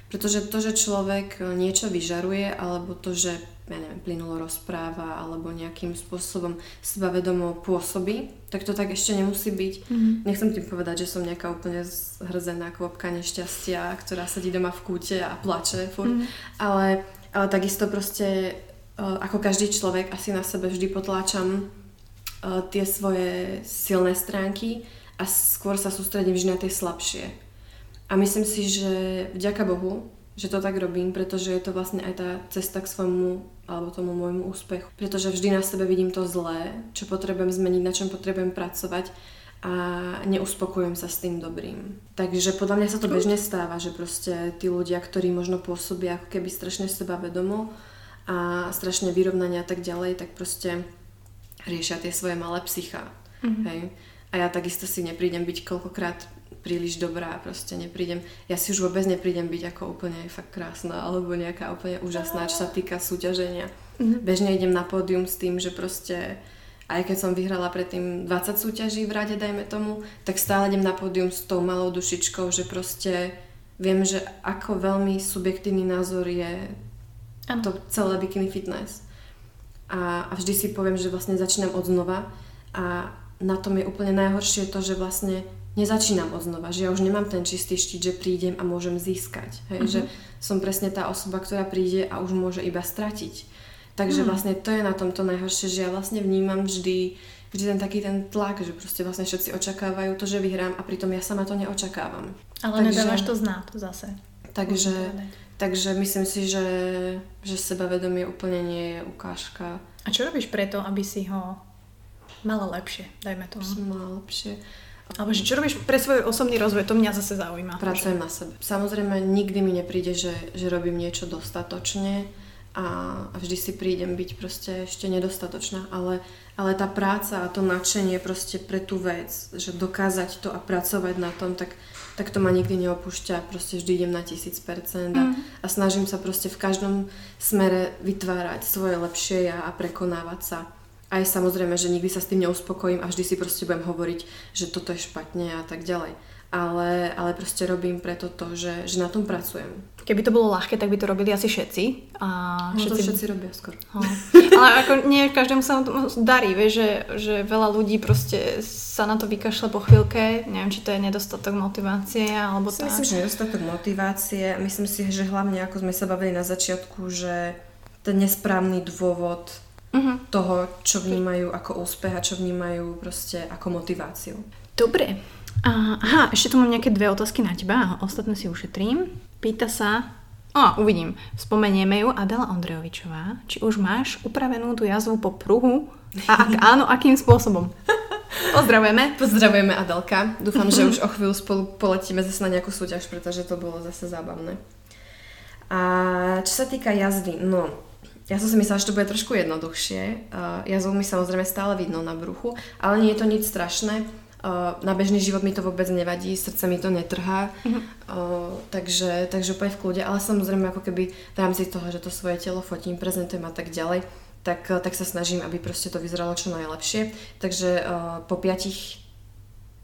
Pretože to, že človek niečo vyžaruje, alebo to, že ja neviem, plynulo rozpráva, alebo nejakým spôsobom sebavedomo pôsobí, tak to tak ešte nemusí byť. Mm-hmm. Nechcem tým povedať, že som nejaká úplne zhrzená kvopka nešťastia, ktorá sedí doma v kúte a plače furt, mm-hmm. ale, ale takisto proste ako každý človek asi na sebe vždy potláčam tie svoje silné stránky a skôr sa sústredím vždy na tie slabšie. A myslím si, že vďaka Bohu, že to tak robím, pretože je to vlastne aj tá cesta k svojmu alebo tomu môjmu úspechu. Pretože vždy na sebe vidím to zlé, čo potrebujem zmeniť, na čom potrebujem pracovať a neuspokojujem sa s tým dobrým. Takže podľa mňa sa to bežne stáva, že proste tí ľudia, ktorí možno pôsobia ako keby strašne sebavedomo a strašne vyrovnania a tak ďalej, tak proste riešia tie svoje malé psycha. Mm-hmm. Hej? A ja takisto si neprídem byť koľkokrát príliš dobrá, proste neprídem, ja si už vôbec neprídem byť ako úplne fakt krásna alebo nejaká úplne úžasná, čo sa týka súťaženia. Mm-hmm. Bežne idem na pódium s tým, že proste aj keď som vyhrala predtým 20 súťaží v rade, dajme tomu, tak stále idem na pódium s tou malou dušičkou, že proste viem, že ako veľmi subjektívny názor je ano. to celé bikini fitness. A, a vždy si poviem, že vlastne začínam od znova a na tom je úplne najhoršie to, že vlastne nezačínam od znova, že ja už nemám ten čistý štít, že prídem a môžem získať. Hej? Uh-huh. Že som presne tá osoba, ktorá príde a už môže iba stratiť. Takže uh-huh. vlastne to je na tomto najhoršie, že ja vlastne vnímam vždy, vždy ten taký ten tlak, že proste vlastne všetci očakávajú to, že vyhrám a pritom ja sama to neočakávam. Ale takže, nedávaš to znát zase. Takže, takže myslím si, že, že sebavedomie úplne nie je ukážka. A čo robíš preto, aby si ho mala lepšie, dajme tomu? Mala lepšie. Ale že čo robíš pre svoj osobný rozvoj, to mňa zase zaujíma. Pracujem na sebe. Samozrejme, nikdy mi nepríde, že, že robím niečo dostatočne a, a vždy si prídem byť proste ešte nedostatočná, ale, ale tá práca a to nadšenie proste pre tú vec, že dokázať to a pracovať na tom, tak, tak to ma nikdy neopúšťa, proste vždy idem na tisíc percent a, mm. a snažím sa proste v každom smere vytvárať svoje lepšie ja a prekonávať sa aj samozrejme, že nikdy sa s tým neuspokojím a vždy si proste budem hovoriť, že toto je špatne a tak ďalej. Ale, ale proste robím preto to, že, že na tom pracujem. Keby to bolo ľahké, tak by to robili asi všetci. A všetci... No to všetci robia skoro. No. Ale ako nie každému sa to darí, vieš, že, že veľa ľudí proste sa na to vykašle po chvíľke. Neviem, či to je nedostatok motivácie, alebo si tak. Myslím, že nedostatok motivácie. Myslím si, že hlavne, ako sme sa bavili na začiatku, že ten nesprávny dôvod uh-huh. toho, čo vnímajú ako úspech a čo vnímajú proste ako motiváciu. Dobre. A, aha, ešte tu mám nejaké dve otázky na teba, ostatné si ušetrím. Pýta sa, o, uvidím, spomenieme ju Adela Ondrejovičová, či už máš upravenú tú jazvu po pruhu a ak áno, akým spôsobom? Pozdravujeme. Pozdravujeme Adelka. Dúfam, že už o chvíľu spolu poletíme zase na nejakú súťaž, pretože to bolo zase zábavné. A čo sa týka jazvy, no ja som si myslela, že to bude trošku jednoduchšie. Uh, jazov mi samozrejme stále vidno na bruchu, ale nie je to nič strašné. Uh, na bežný život mi to vôbec nevadí, srdce mi to netrhá, uh, takže, takže úplne v kľude, ale samozrejme ako keby v rámci toho, že to svoje telo fotím, prezentujem a tak ďalej, tak, tak sa snažím, aby proste to vyzeralo čo najlepšie. Takže uh, po piatich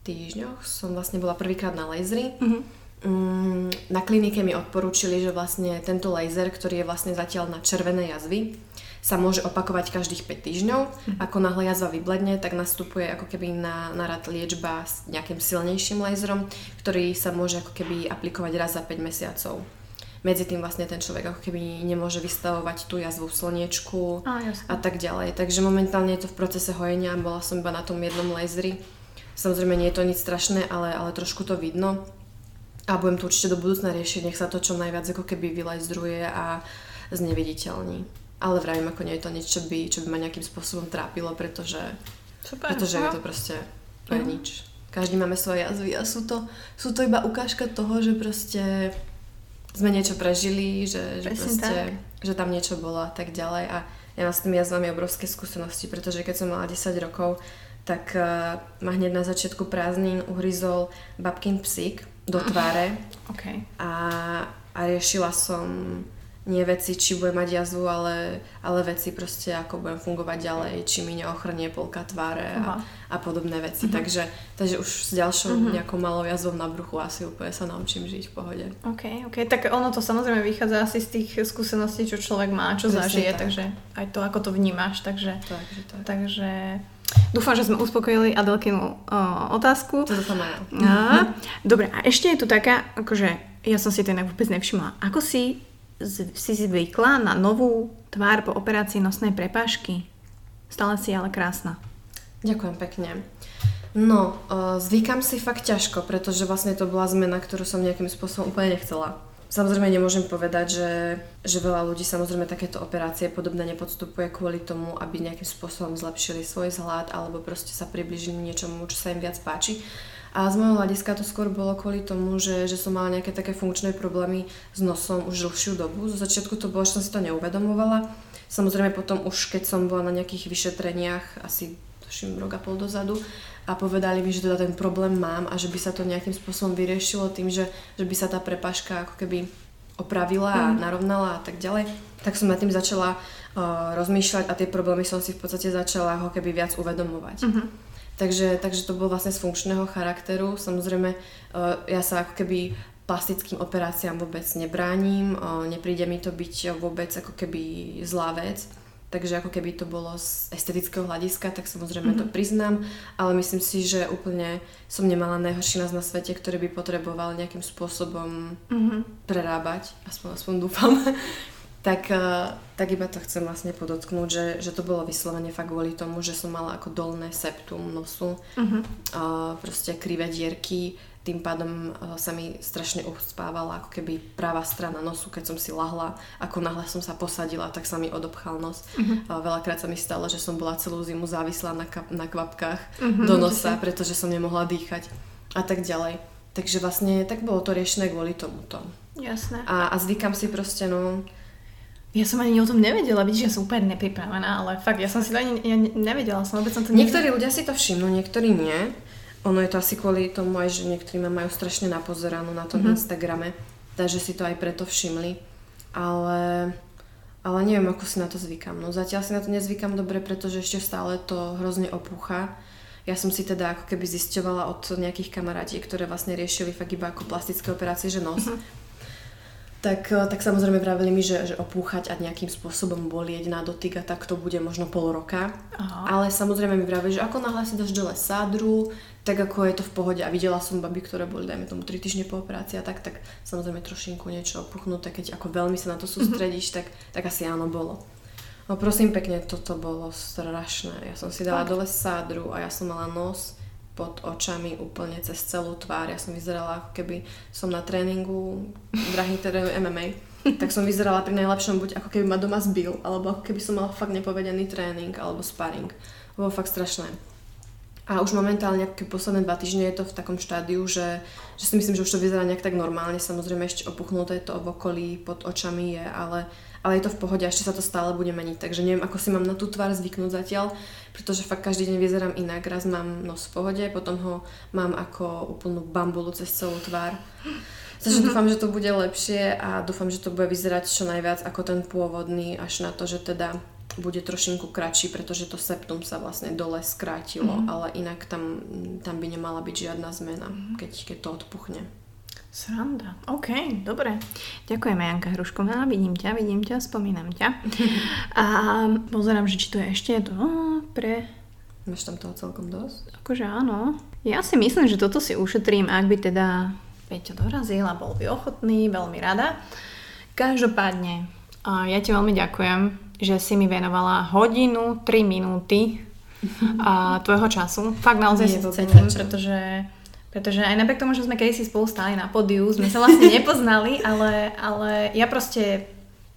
týždňoch som vlastne bola prvýkrát na lasery. Uh-huh. Um, na klinike mi odporúčili, že vlastne tento laser, ktorý je vlastne zatiaľ na červené jazvy, sa môže opakovať každých 5 týždňov. Mm. Ako náhle jazva vybledne, tak nastupuje ako keby na, na rad liečba s nejakým silnejším laserom, ktorý sa môže ako keby aplikovať raz za 5 mesiacov. Medzi tým vlastne ten človek ako keby nemôže vystavovať tú jazvu v slniečku a, a tak ďalej. Takže momentálne je to v procese hojenia, bola som iba na tom jednom laseri. Samozrejme nie je to nič strašné, ale, ale trošku to vidno. A budem to určite do budúcna riešiť, nech sa to čo najviac ako keby vylajzdruje a zneviditeľní. Ale vravím, ako nie je to nič, čo by, čo by ma nejakým spôsobom trápilo, pretože, Super, pretože je to proste to je nič. Každý máme svoje jazvy a sú to, sú to iba ukážka toho, že proste sme niečo prežili, že, že, proste, že tam niečo bolo a tak ďalej. A ja mám s tými jazvami obrovské skúsenosti, pretože keď som mala 10 rokov, tak uh, ma hneď na začiatku prázdnin uhryzol babkin psík do tváre. Okay. A, a riešila som nie veci, či budem mať jazvu, ale, ale veci proste, ako budem fungovať ďalej, či mi neochrnie polka tváre a, a podobné veci. Uh-huh. Takže, takže už s ďalšou uh-huh. nejakou malou jazvou na bruchu asi úplne sa naučím žiť v pohode. OK, OK. Tak ono to samozrejme vychádza asi z tých skúseností, čo človek má, čo Presne zažije, tak. takže aj to, ako to vnímaš. Takže, takže, tak. takže Dúfam, že sme uspokojili Adelkinu o, otázku. To dúfam aj. A, dobre, a ešte je tu taká, akože ja som si to inak vôbec nevšimla. Ako si si zvykla na novú tvár po operácii nosnej prepážky? Stále si ale krásna. Ďakujem pekne. No, zvykam si fakt ťažko, pretože vlastne to bola zmena, ktorú som nejakým spôsobom úplne nechcela. Samozrejme nemôžem povedať, že, že veľa ľudí samozrejme takéto operácie podobne nepodstupuje kvôli tomu, aby nejakým spôsobom zlepšili svoj vzhľad alebo proste sa približili niečomu, čo sa im viac páči. A z môjho hľadiska to skôr bolo kvôli tomu, že, že som mala nejaké také funkčné problémy s nosom už dlhšiu dobu. Zo začiatku to bolo, že som si to neuvedomovala. Samozrejme potom už keď som bola na nejakých vyšetreniach, asi tuším rok a pol dozadu, a povedali mi, že teda ten problém mám a že by sa to nejakým spôsobom vyriešilo tým, že, že by sa tá prepaška ako keby opravila a mm. narovnala a tak ďalej, tak som nad tým začala uh, rozmýšľať a tie problémy som si v podstate začala ako keby viac uvedomovať. Mm-hmm. Takže, takže to bolo vlastne z funkčného charakteru. Samozrejme, e, ja sa ako keby plastickým operáciám vôbec nebránim, e, nepríde mi to byť vôbec ako keby zlá vec. Takže ako keby to bolo z estetického hľadiska, tak samozrejme mm-hmm. to mhm. priznám, ale myslím si, že úplne som nemala najhorší nás na svete, ktorý by potreboval nejakým spôsobom mm-hmm. prerábať, aspoň, aspoň dúfam tak, eh, tak iba to chcem vlastne podotknúť, že, že to bolo vyslovene fakt kvôli tomu, že som mala ako dolné septum nosu, uh-huh. a proste krivé dierky, tým pádom eh, sa mi strašne uspávala ako keby práva strana nosu, keď som si lahla, ako náhle som sa posadila, tak sa mi odobchal nos. Uh-huh. Veľakrát sa mi stalo, že som bola celú zimu závislá na, kap- na kvapkách uh-huh, do nosa, pretože som nemohla dýchať a tak ďalej. Takže vlastne tak bolo to riešené kvôli tomuto. Jasné. A, a zvykam si proste, no, ja som ani o tom nevedela, vidíš, ja som úplne nepripravená, ale fakt, ja som si to ani ja nevedela, som vôbec som to Niektorí ľudia si to všimnú, niektorí nie. Ono je to asi kvôli tomu aj, že niektorí ma majú strašne napozeranú na tom mm-hmm. Instagrame, takže si to aj preto všimli. Ale, ale neviem, ako si na to zvykam. No zatiaľ si na to nezvykam dobre, pretože ešte stále to hrozne opúcha. Ja som si teda ako keby zisťovala od nejakých kamarátiek, ktoré vlastne riešili fakt iba ako plastické operácie, že nos. Mm-hmm tak, eh, tak samozrejme vravili mi, že, že opúchať a nejakým spôsobom bolieť na dotyk a tak to bude možno pol roka. Aha. Ale samozrejme mi vravili, že ako náhle si dáš dole sádru, tak ako je to v pohode. A videla som baby, ktoré boli, dajme tomu, 3 týždne po operácii a tak, tak samozrejme trošinku niečo opuchnuté, keď ako veľmi sa na to mhm. sústredíš, tak, tak asi áno bolo. No prosím pekne, toto bolo strašné. Ja som si dala tak. dole sádru a ja som mala nos pod očami úplne cez celú tvár. Ja som vyzerala ako keby som na tréningu drahý terénu MMA. tak som vyzerala pri najlepšom buď ako keby ma doma zbil, alebo ako keby som mala fakt nepovedený tréning alebo sparring. Bolo fakt strašné. A už momentálne, ako posledné dva týždne je to v takom štádiu, že, že si myslím, že už to vyzerá nejak tak normálne. Samozrejme ešte opuchnuté to v okolí pod očami je, ale ale je to v pohode a ešte sa to stále bude meniť, takže neviem, ako si mám na tú tvár zvyknúť zatiaľ, pretože fakt každý deň vyzerám inak. Raz mám nos v pohode, potom ho mám ako úplnú bambulu cez celú tvár. Takže mm-hmm. dúfam, že to bude lepšie a dúfam, že to bude vyzerať čo najviac ako ten pôvodný, až na to, že teda bude trošinku kratší, pretože to septum sa vlastne dole skrátilo, mm-hmm. ale inak tam, tam by nemala byť žiadna zmena, mm-hmm. keď, keď to odpuchne. Sranda. OK, dobre. Ďakujeme, Janka Hrušková. Vidím ťa, vidím ťa, spomínam ťa. A pozerám, že či to je ešte to pre... Máš tam toho celkom dosť? Akože áno. Ja si myslím, že toto si ušetrím, ak by teda Peťo dorazil a bol by ochotný, veľmi rada. Každopádne, ja ti veľmi ďakujem, že si mi venovala hodinu, 3 minúty a tvojho času. Fakt naozaj si to cením, pretože pretože aj napriek tomu, že sme kedysi spolu stáli na podiu, sme sa vlastne nepoznali, ale, ale ja proste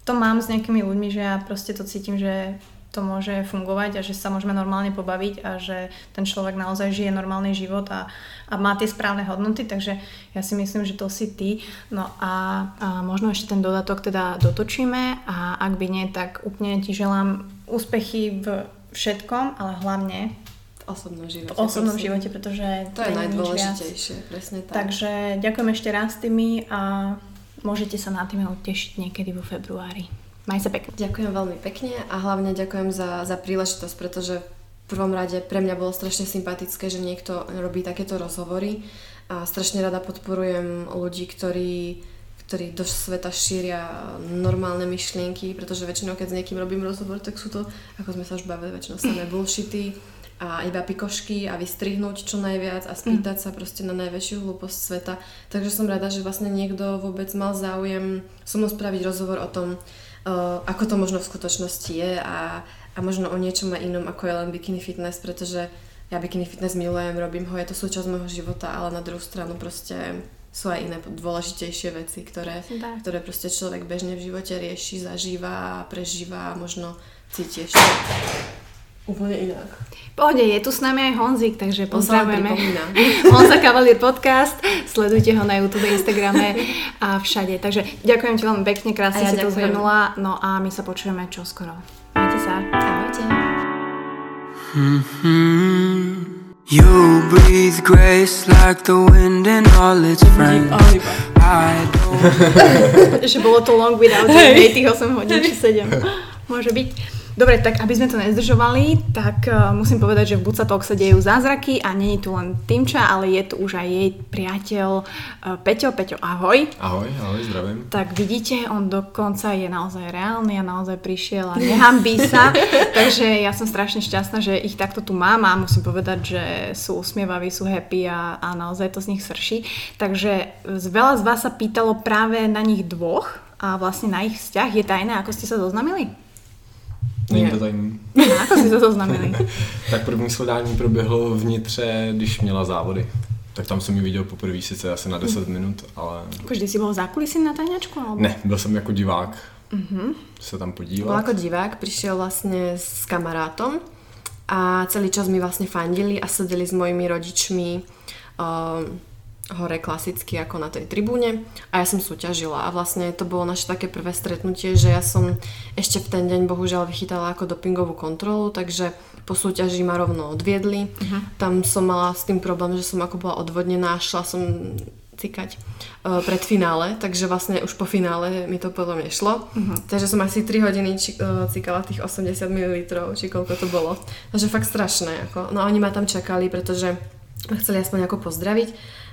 to mám s nejakými ľuďmi, že ja proste to cítim, že to môže fungovať a že sa môžeme normálne pobaviť a že ten človek naozaj žije normálny život a, a má tie správne hodnoty, takže ja si myslím, že to si ty. No a, a možno ešte ten dodatok teda dotočíme a ak by nie, tak úplne ti želám úspechy v všetkom, ale hlavne osobnom živote. V osobnom presne. živote, pretože to je najdôležitejšie, presne tak. Takže ďakujem ešte raz tými a môžete sa na tým tešiť niekedy vo februári. Maj sa pekne. Ďakujem veľmi pekne a hlavne ďakujem za, za príležitosť, pretože v prvom rade pre mňa bolo strašne sympatické, že niekto robí takéto rozhovory a strašne rada podporujem ľudí, ktorí ktorí do sveta šíria normálne myšlienky, pretože väčšinou, keď s niekým robím rozhovor, tak sú to, ako sme sa už bavili, väčšinou samé bullshity, a iba pikošky a vystrihnúť čo najviac a spýtať mm. sa proste na najväčšiu hlúposť sveta. Takže som rada, že vlastne niekto vôbec mal záujem so mnou spraviť rozhovor o tom, ako to možno v skutočnosti je a, a možno o niečom inom, ako je len bikini fitness, pretože ja bikini fitness milujem, robím ho, je to súčasť môjho života, ale na druhú stranu proste sú aj iné dôležitejšie veci, ktoré, ktoré proste človek bežne v živote rieši, zažíva, prežíva a možno cíti ešte úplne inak. Pohode, je tu s nami aj Honzik, takže pozdravujeme. Honza Cavalier podcast, sledujte ho na YouTube, Instagrame a všade. Takže ďakujem ti veľmi pekne, krásne ja si ďakujem. to zhrnula. No a my sa počujeme čoskoro. Majte sa. Ahojte. Mm-hmm. You breathe grace like the wind and all its friends. I don't... že bolo to long without hey. tých 8 hodín či 7. Môže byť. Dobre, tak aby sme to nezdržovali, tak uh, musím povedať, že v Buca Talk sa dejú zázraky a nie je tu len Týmča, ale je tu už aj jej priateľ uh, Peťo. Peťo, ahoj. Ahoj, ahoj, zdravím. Tak vidíte, on dokonca je naozaj reálny a naozaj prišiel a nehambí sa. takže ja som strašne šťastná, že ich takto tu mám a musím povedať, že sú usmievaví, sú happy a, a naozaj to z nich srší. Takže veľa z vás sa pýtalo práve na nich dvoch a vlastne na ich vzťah. Je tajné, ako ste sa zoznamili? Není to tajný. Ako si to zaznamenali? tak první sledání proběhlo vnitře, když měla závody. Tak tam jsem ji viděl poprvé sice asi na 10 mm. minut, ale... Jako vždy si byl zákulisí na tajňačku? Alebo? Ne, byl jsem jako divák. Mm-hmm. Se tam podívat. Bol ako divák, prišiel vlastne s kamarátom a celý čas mi vlastne fandili a sedeli s mojimi rodičmi um, hore klasicky ako na tej tribúne a ja som súťažila a vlastne to bolo naše také prvé stretnutie, že ja som ešte v ten deň bohužiaľ vychytala ako dopingovú kontrolu, takže po súťaži ma rovno odviedli. Uh-huh. Tam som mala s tým problém, že som ako bola odvodnená, šla som cikať uh, pred finále, takže vlastne už po finále mi to potom nešlo. Uh-huh. Takže som asi 3 hodiny či, uh, cikala tých 80 ml, či koľko to bolo. Takže fakt strašné. Ako. No a oni ma tam čakali, pretože ma chceli aspoň ako pozdraviť.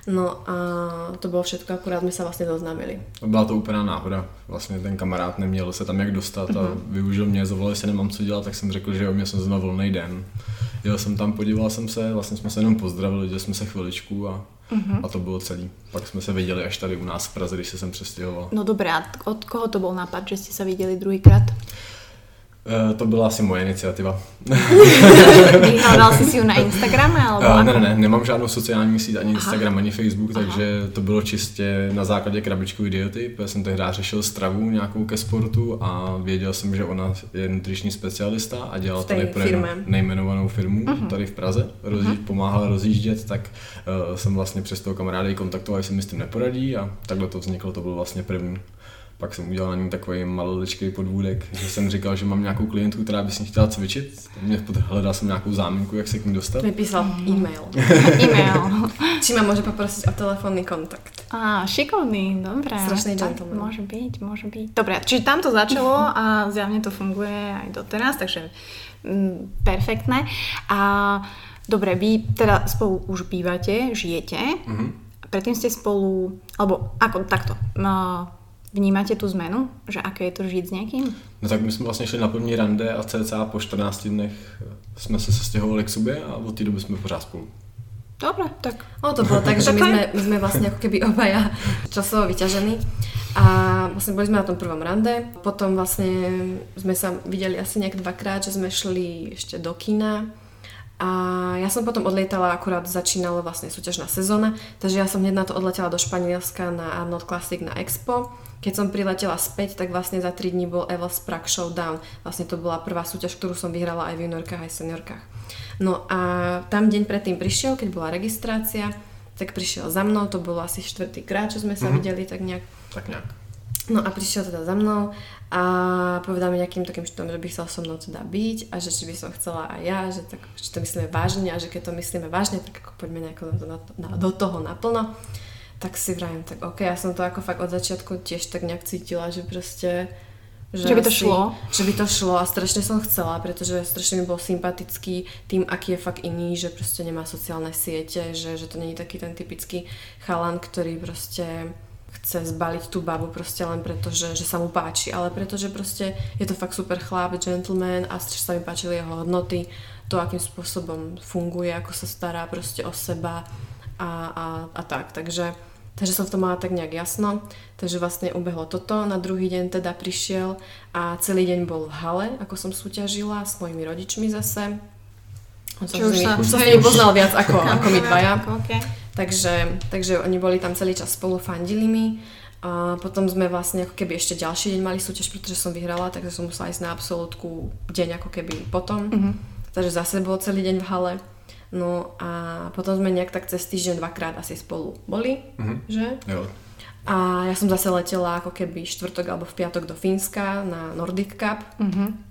No a to bylo všechno, akurát my se vlastně doznámili. Byla to úplná náhoda. Vlastně ten kamarád neměl se tam jak dostat a uh-huh. využil mě, zavolali se, nemám co dělat, tak jsem řekl, že jo, mě jsem znovu volný den. Jel jsem tam, podíval jsem se, vlastně jsme se jenom pozdravili, viděli jsme se chviličku a, uh-huh. a to bylo celý. Pak jsme se viděli až tady u nás v Praze, když se sem přestěhoval. No dobré, a od koho to byl nápad, že jste se viděli druhýkrát? Eh, to byla asi moje iniciativa. Vyhledal jsi si ji na Instagram? Alebo uh, ne, ne, ne, nemám žádnou sociální síť, ani Instagram, Aha. ani Facebook, Aha. takže to bylo čistě na základě krabičku idioty, protože jsem tehdy řešil stravu nějakou ke sportu a věděl jsem, že ona je nutriční specialista a dělala tady pro nejmenovanou firmu uh-huh. tady v Praze, rozjíž, uh-huh. pomáhala rozjíždět, tak uh, jsem vlastně přes toho kamaráda kontaktoval, jestli mi s tím neporadí a takhle to vzniklo, to byl vlastně první pak jsem udělal na ní takový maloličký podvůdek, že jsem říkal, že mám nějakou klientku, která by si chtěla cvičit. Mě hledal jsem nějakou záminku, jak se k ní dostat. Vypísal e-mail. e-mail. Či ma může poprosit o telefonní kontakt. Á, šikovný, dobre. Strašný gentleman. Môže byť, môže byť. Dobre, čiže tam to začalo a zjavne to funguje aj doteraz, takže mm, perfektné. A dobre, vy teda spolu už bývate, žijete. Mhm. Predtým ste spolu, alebo ako takto, no, vnímate tú zmenu? Že aké je to žiť s niekým? No tak my jsme vlastně šli na první rande a cca po 14 dnech jsme se sestěhovali k sobě a od té doby jsme pořád spolu. Dobre, tak No to bolo tak, že my sme, my sme vlastne ako keby obaja časovo vyťažení a vlastne boli sme na tom prvom rande, potom vlastne sme sa videli asi nejak dvakrát, že sme šli ešte do kina a ja som potom odlietala, akurát začínala vlastne súťažná sezóna, takže ja som hneď na to odletela do Španielska na Arnold Classic na Expo. Keď som priletela späť, tak vlastne za 3 dní bol Evel's Prague Showdown. Vlastne to bola prvá súťaž, ktorú som vyhrala aj v juniorkách, aj v seniorkách. No a tam deň predtým prišiel, keď bola registrácia, tak prišiel za mnou, to bolo asi štvrtý krát, čo sme sa Mhm. videli tak nejak Tak nějak. No a prišiel teda za mnou a povedal mi nejakým takým štýlom, že by chcel so mnou teda byť a že či by som chcela aj ja, že tak, či to myslíme vážne a že keď to myslíme vážne, tak ako poďme nejako do, na, na, do toho naplno. Tak si vravím, tak ok, ja som to ako fakt od začiatku tiež tak nejak cítila, že proste Že by to šlo? Že by to šlo a strašne som chcela, pretože strašne mi bol sympatický tým, aký je fakt iný, že proste nemá sociálne siete, že, že to není taký ten typický chalan, ktorý proste chce zbaliť tú babu proste len preto, že, že sa mu páči, ale pretože proste je to fakt super chlap, gentleman a strašne sa mi páčili jeho hodnoty, to, akým spôsobom funguje, ako sa stará proste o seba a, a, a tak. Takže, takže som v tom mala tak nejak jasno. Takže vlastne ubehlo toto. Na druhý deň teda prišiel a celý deň bol v hale, ako som súťažila s mojimi rodičmi zase. On sa už sa- už sa s nimi poznal viac ako, ako my dvaja. Okay. Takže, takže oni boli tam celý čas spolu, fandili mi. A potom sme vlastne ako keby ešte ďalší deň mali súťaž, pretože som vyhrala, takže som musela ísť na absolútku deň ako keby potom. Mhm. Takže zase bol celý deň v hale. No a potom sme nejak tak cez týždeň dvakrát asi spolu boli, Mhm. že? Jo. A ja som zase letela ako keby štvrtok alebo v piatok do Fínska na Nordic Cup. Mhm.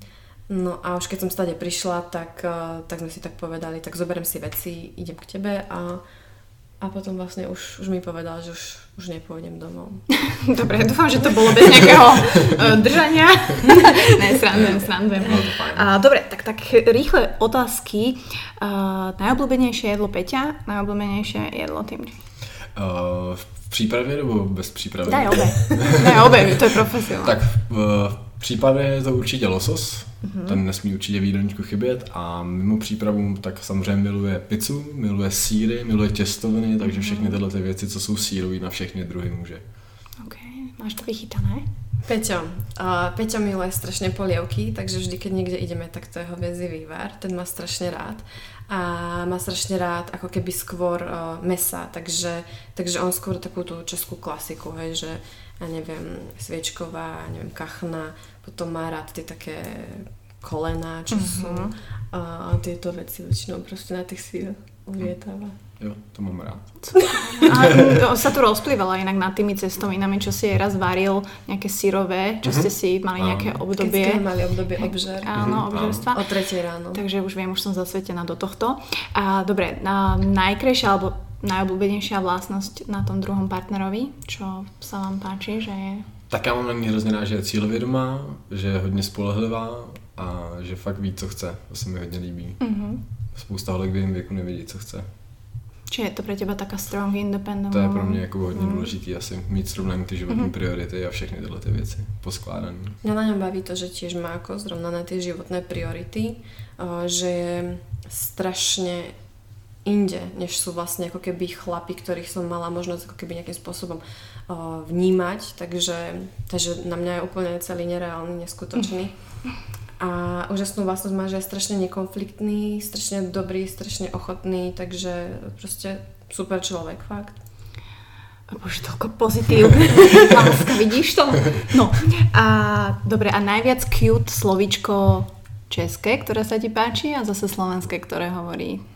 No a už keď som stade prišla, tak, eh, tak sme si tak povedali, tak zoberiem si veci, idem k tebe a, a potom vlastne už, už mi povedal, že už, už nepôjdem domov. Dobre, dúfam, že to bolo bez nejakého uh, držania. ne, srandujem, srandujem. No to fajn. A, dobre, tak, tak rýchle otázky. Uh, najobľúbenejšie jedlo Peťa, najobľúbenejšie jedlo Tým. Uh, v přípravě nebo bez přípravy? Daj obe. Daj obe, to je profesionál. Tak v v přípravě je to určitě losos, ten nesmí určitě v jídelníčku chybět a mimo přípravu tak samozřejmě miluje pizzu, miluje síry, miluje těstoviny, takže všechny tyhle ty věci, co jsou sírový na všechny druhy může. OK, máš to vychytané? Peťo. Uh, Peťo miluje strašne polievky, takže vždy, keď niekde ideme, tak to je hoviezí vývar. Ten má strašne rád. A má strašne rád ako keby skôr uh, mesa, takže, takže on skôr takú tú českú klasiku, hej, že ja neviem, sviečková, ja neviem, kachna, potom má rád tie také kolená, čo mm-hmm. sú a tieto veci väčšinou proste na tých síl uvietava. Jo, to mám rád. A sa tu rozplývala inak nad tými cestovinami, čo si raz varil, nejaké syrové, čo ste si mali nejaké Áno. Keď obdobie. sme mali obdobie obžer. Áno, Mhm, obžerstva. O tretej ráno. Takže už viem, už som zasvetená do tohto. A dobre, na najkrajšia alebo najobľúbenejšia vlastnosť na tom druhom partnerovi, čo sa vám páči, že je... Tak já mám na ní hrozně rád, že je cílovědomá, že je hodně spolehlivá a že fakt ví, co chce. To se mi hodně líbí. Mhm. Spousta holek v jejím věku nevědí, co chce. Či je to pre teba taká strong, independent To je pro mě jako hodně Mhm. důležitý asi mít srovnaný ty životní Mhm. priority a všechny tyhle ty věci poskládané. Mňa na ňom baví to, že tiež má ako zrovnané tie životné priority, eh, že je strašne inde, než sú vlastne ako keby chlapi, ktorých som mala možnosť ako keby nejakým spôsobom eh, vnímať, takže, takže na mňa je úplne celý nereálny, neskutočný. A úžasnú vlastnosť má, že je strašne nekonfliktný, strašne dobrý, strašne ochotný, takže proste super človek, fakt. Bože, toľko pozitív. Láska, vidíš to? No, a dobre, a najviac cute slovíčko české, ktoré sa ti páči a zase slovenské, ktoré hovorí.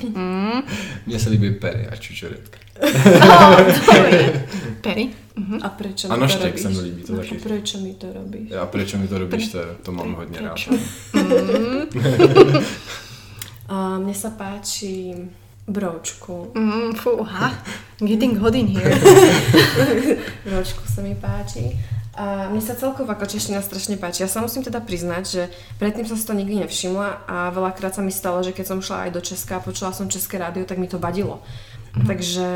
Mm. Mně se líbí pery a čučoretka. Oh, dobre. Perry? Mhm. A prečo A mi to robíš? sa mi líbí, to No, taky. a prečo mi to robíš? A proč mi to robíš, to, to mám hodně rád. Prečo? Mm. A mne sa páči Broučku. Mm, fúha, getting hot in here. Broučku sa mi páči. A mne sa celkovo ako čeština strašne páči. Ja sa musím teda priznať, že predtým som si to nikdy nevšimla a veľakrát sa mi stalo, že keď som šla aj do Česka a počula som České rádio, tak mi to vadilo. Mm-hmm. Takže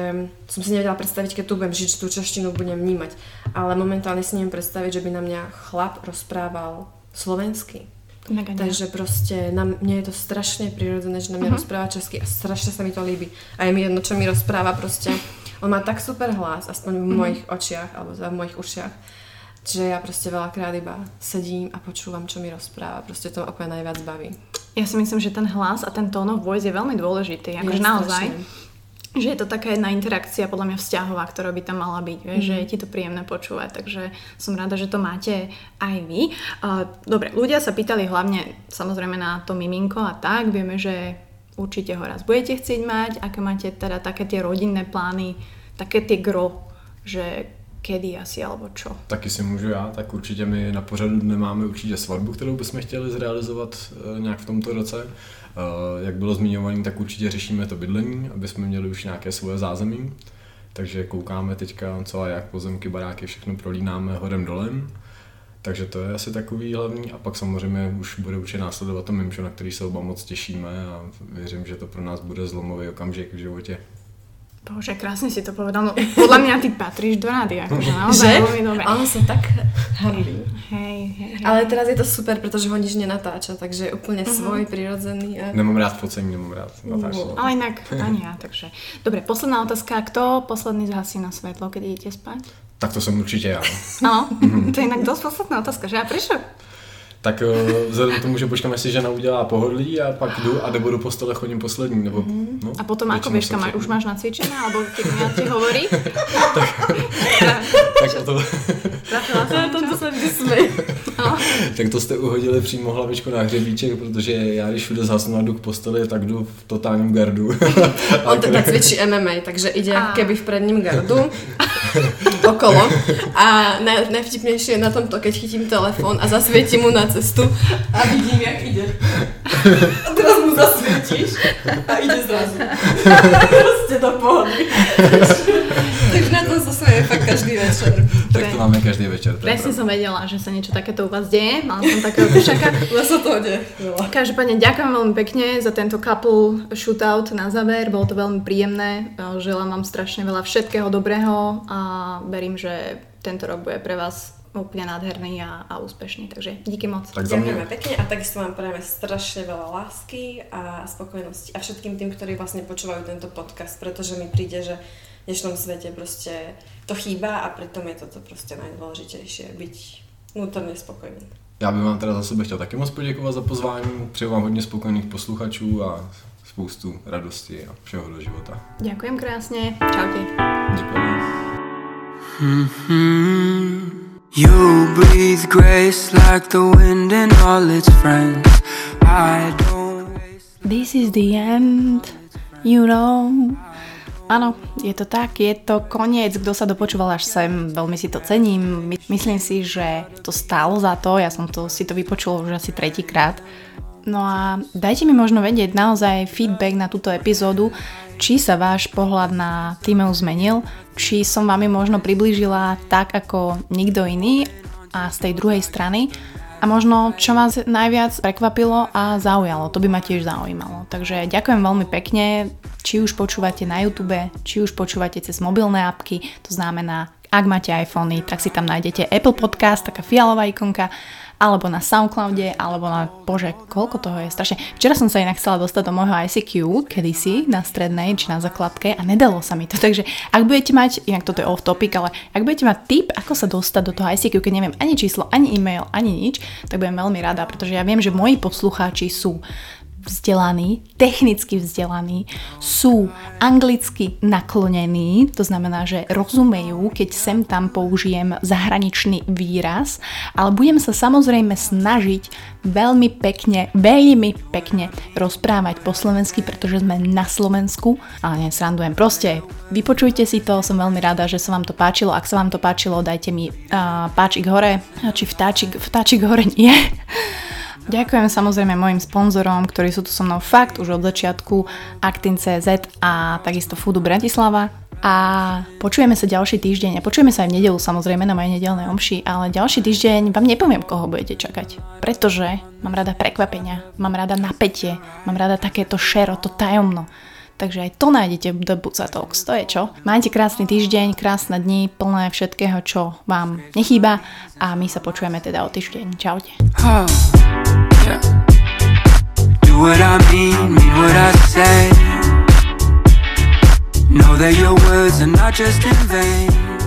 som si nevedela predstaviť, keď tu budem žiť, že tú češtinu budem vnímať. Ale momentálne si neviem predstaviť, že by na mňa chlap rozprával slovensky. Mega Takže proste na mne je to strašne prirodzené, že na mňa uh-huh. rozpráva česky a strašne sa mi to líbi. A je mi jedno, čo mi rozpráva proste. On má tak super hlas, aspoň v uh-huh. mojich očiach alebo v mojich ušiach že ja proste veľakrát iba sedím a počúvam, čo mi rozpráva. Proste to úplne najviac baví. Ja si myslím, že ten hlas a ten tone of voice je veľmi dôležitý. Akože naozaj. Že je to taká jedna interakcia, podľa mňa vzťahová, ktorá by tam mala byť, vieš, mm. že je ti to príjemné počúvať, takže som rada, že to máte aj vy. Uh, dobre, ľudia sa pýtali hlavne samozrejme na to miminko a tak, vieme, že určite ho raz budete chcieť mať, aké máte teda také tie rodinné plány, také tie gro, že kedy asi, alebo čo? Taky si můžu já, tak určitě my na pořadu nemáme určitě svatbu, kterou bychom chtěli zrealizovat eh, nějak v tomto roce. Eh, jak bylo zmiňované, tak určitě řešíme to bydlení, aby jsme měli už nějaké svoje zázemí. Takže koukáme teďka, co a jak pozemky, baráky, všechno prolínáme horem dolem. Takže to je asi takový hlavní a pak samozřejmě už bude určitě následovat to mimčo, na který se oba moc těšíme a věřím, že to pro nás bude zlomový okamžik v životě. Bože, krásne si to povedal. No, podľa mňa ty patríš do rady, akože naozaj že? veľmi dobre. Ale sa tak hamlí. Hej, hej, hej. Ale teraz je to super, pretože ho nič nenatáča, takže je úplne uh-huh. svoj, prirodzený. A... Nemám rád focení, nemám rád natáčať. Ale inak ani ja, takže. Dobre, posledná otázka. Kto posledný zhasí na svetlo, keď idete spať? Tak to som určite ja. Áno, mm-hmm. to je inak dosť posledná otázka, že? A prečo? Tak uh, vzhledem k tomu, že počkám, jestli žena udělá pohodlí a pak jdu a nebo do postele chodím poslední. Nebo, mm. no, a potom ako vieš, kam už máš nacvičené, alebo keď mi ti hovorí? tak, tak o to... Jsem, to vždy směj. No. tak to jste uhodili přímo hlavičku na hřebíček, protože já když všude zhasnu a jdu k posteli, tak jdu v totálním gardu. On teda cvičí MMA, takže ide a... keby v predním gardu okolo. A najvtipnejšie je na tomto, keď chytím telefon a zasvietím mu na cestu a vidím, jak ide. A teraz mu zasvietíš a ide zrazu. Proste do pohody. Takže na tom sa smeje fakt každý večer. Tak to máme každý večer. Presne som vedela, že sa niečo takéto u vás deje. Mala som takého tušaka. Len sa toho deje. Každopádne ďakujem veľmi pekne za tento couple shootout na záver. Bolo to veľmi príjemné. Želám vám strašne veľa všetkého dobrého a verím, že tento rok bude pre vás úplne nádherný a, a úspešný. Takže díky moc. Tak Ďakujeme pekne a takisto vám prajeme strašne veľa lásky a spokojnosti a všetkým tým, ktorí vlastne počúvajú tento podcast, pretože mi príde, že v dnešnom svete proste to chýba a pritom je toto proste najdôležitejšie, byť vnútorne spokojný. Já bych vám teda za sebe chtěl taky moc poděkovat za pozvání, přeju vám hodně spokojených posluchačů a spoustu radosti a všeho do života. Ďakujem krásne, čaute. Ďakujem. Mm-hmm. You breathe grace like the wind and all its friends. I don't This is the end, you know. Áno, je to tak, je to koniec, kto sa dopočúval až sem, veľmi si to cením. Myslím si, že to stálo za to, ja som to, si to vypočul už asi tretíkrát. No a dajte mi možno vedieť naozaj feedback na túto epizódu, či sa váš pohľad na Timeu zmenil, či som vám možno priblížila tak ako nikto iný a z tej druhej strany a možno čo vás najviac prekvapilo a zaujalo, to by ma tiež zaujímalo. Takže ďakujem veľmi pekne, či už počúvate na YouTube, či už počúvate cez mobilné apky, to znamená, ak máte iPhony, tak si tam nájdete Apple Podcast, taká fialová ikonka alebo na Soundcloude, alebo na, bože, koľko toho je strašne. Včera som sa inak chcela dostať do môjho ICQ, kedysi, na strednej či na základke a nedalo sa mi to. Takže ak budete mať, inak toto je off topic, ale ak budete mať tip, ako sa dostať do toho ICQ, keď neviem ani číslo, ani e-mail, ani nič, tak budem veľmi rada, pretože ja viem, že moji poslucháči sú vzdelaní, technicky vzdelaní, sú anglicky naklonení, to znamená, že rozumejú, keď sem tam použijem zahraničný výraz, ale budem sa samozrejme snažiť veľmi pekne, veľmi pekne rozprávať po slovensky, pretože sme na Slovensku, ale nesrandujem, proste vypočujte si to, som veľmi rada, že sa vám to páčilo, ak sa vám to páčilo, dajte mi uh, páčik hore, či vtáčik, vtáčik hore nie Ďakujem samozrejme mojim sponzorom, ktorí sú tu so mnou fakt už od začiatku, Actin.cz a takisto Foodu Bratislava. A počujeme sa ďalší týždeň a počujeme sa aj v nedelu samozrejme na mojej nedelnej omši, ale ďalší týždeň vám nepoviem, koho budete čakať. Pretože mám rada prekvapenia, mám rada napätie, mám rada takéto šero, to tajomno. Takže aj to nájdete v The Buca Talks. To je čo? Majte krásny týždeň, krásne dni, plné všetkého, čo vám nechýba a my sa počujeme teda o týždeň. Čaute. Know that your words are not just in vain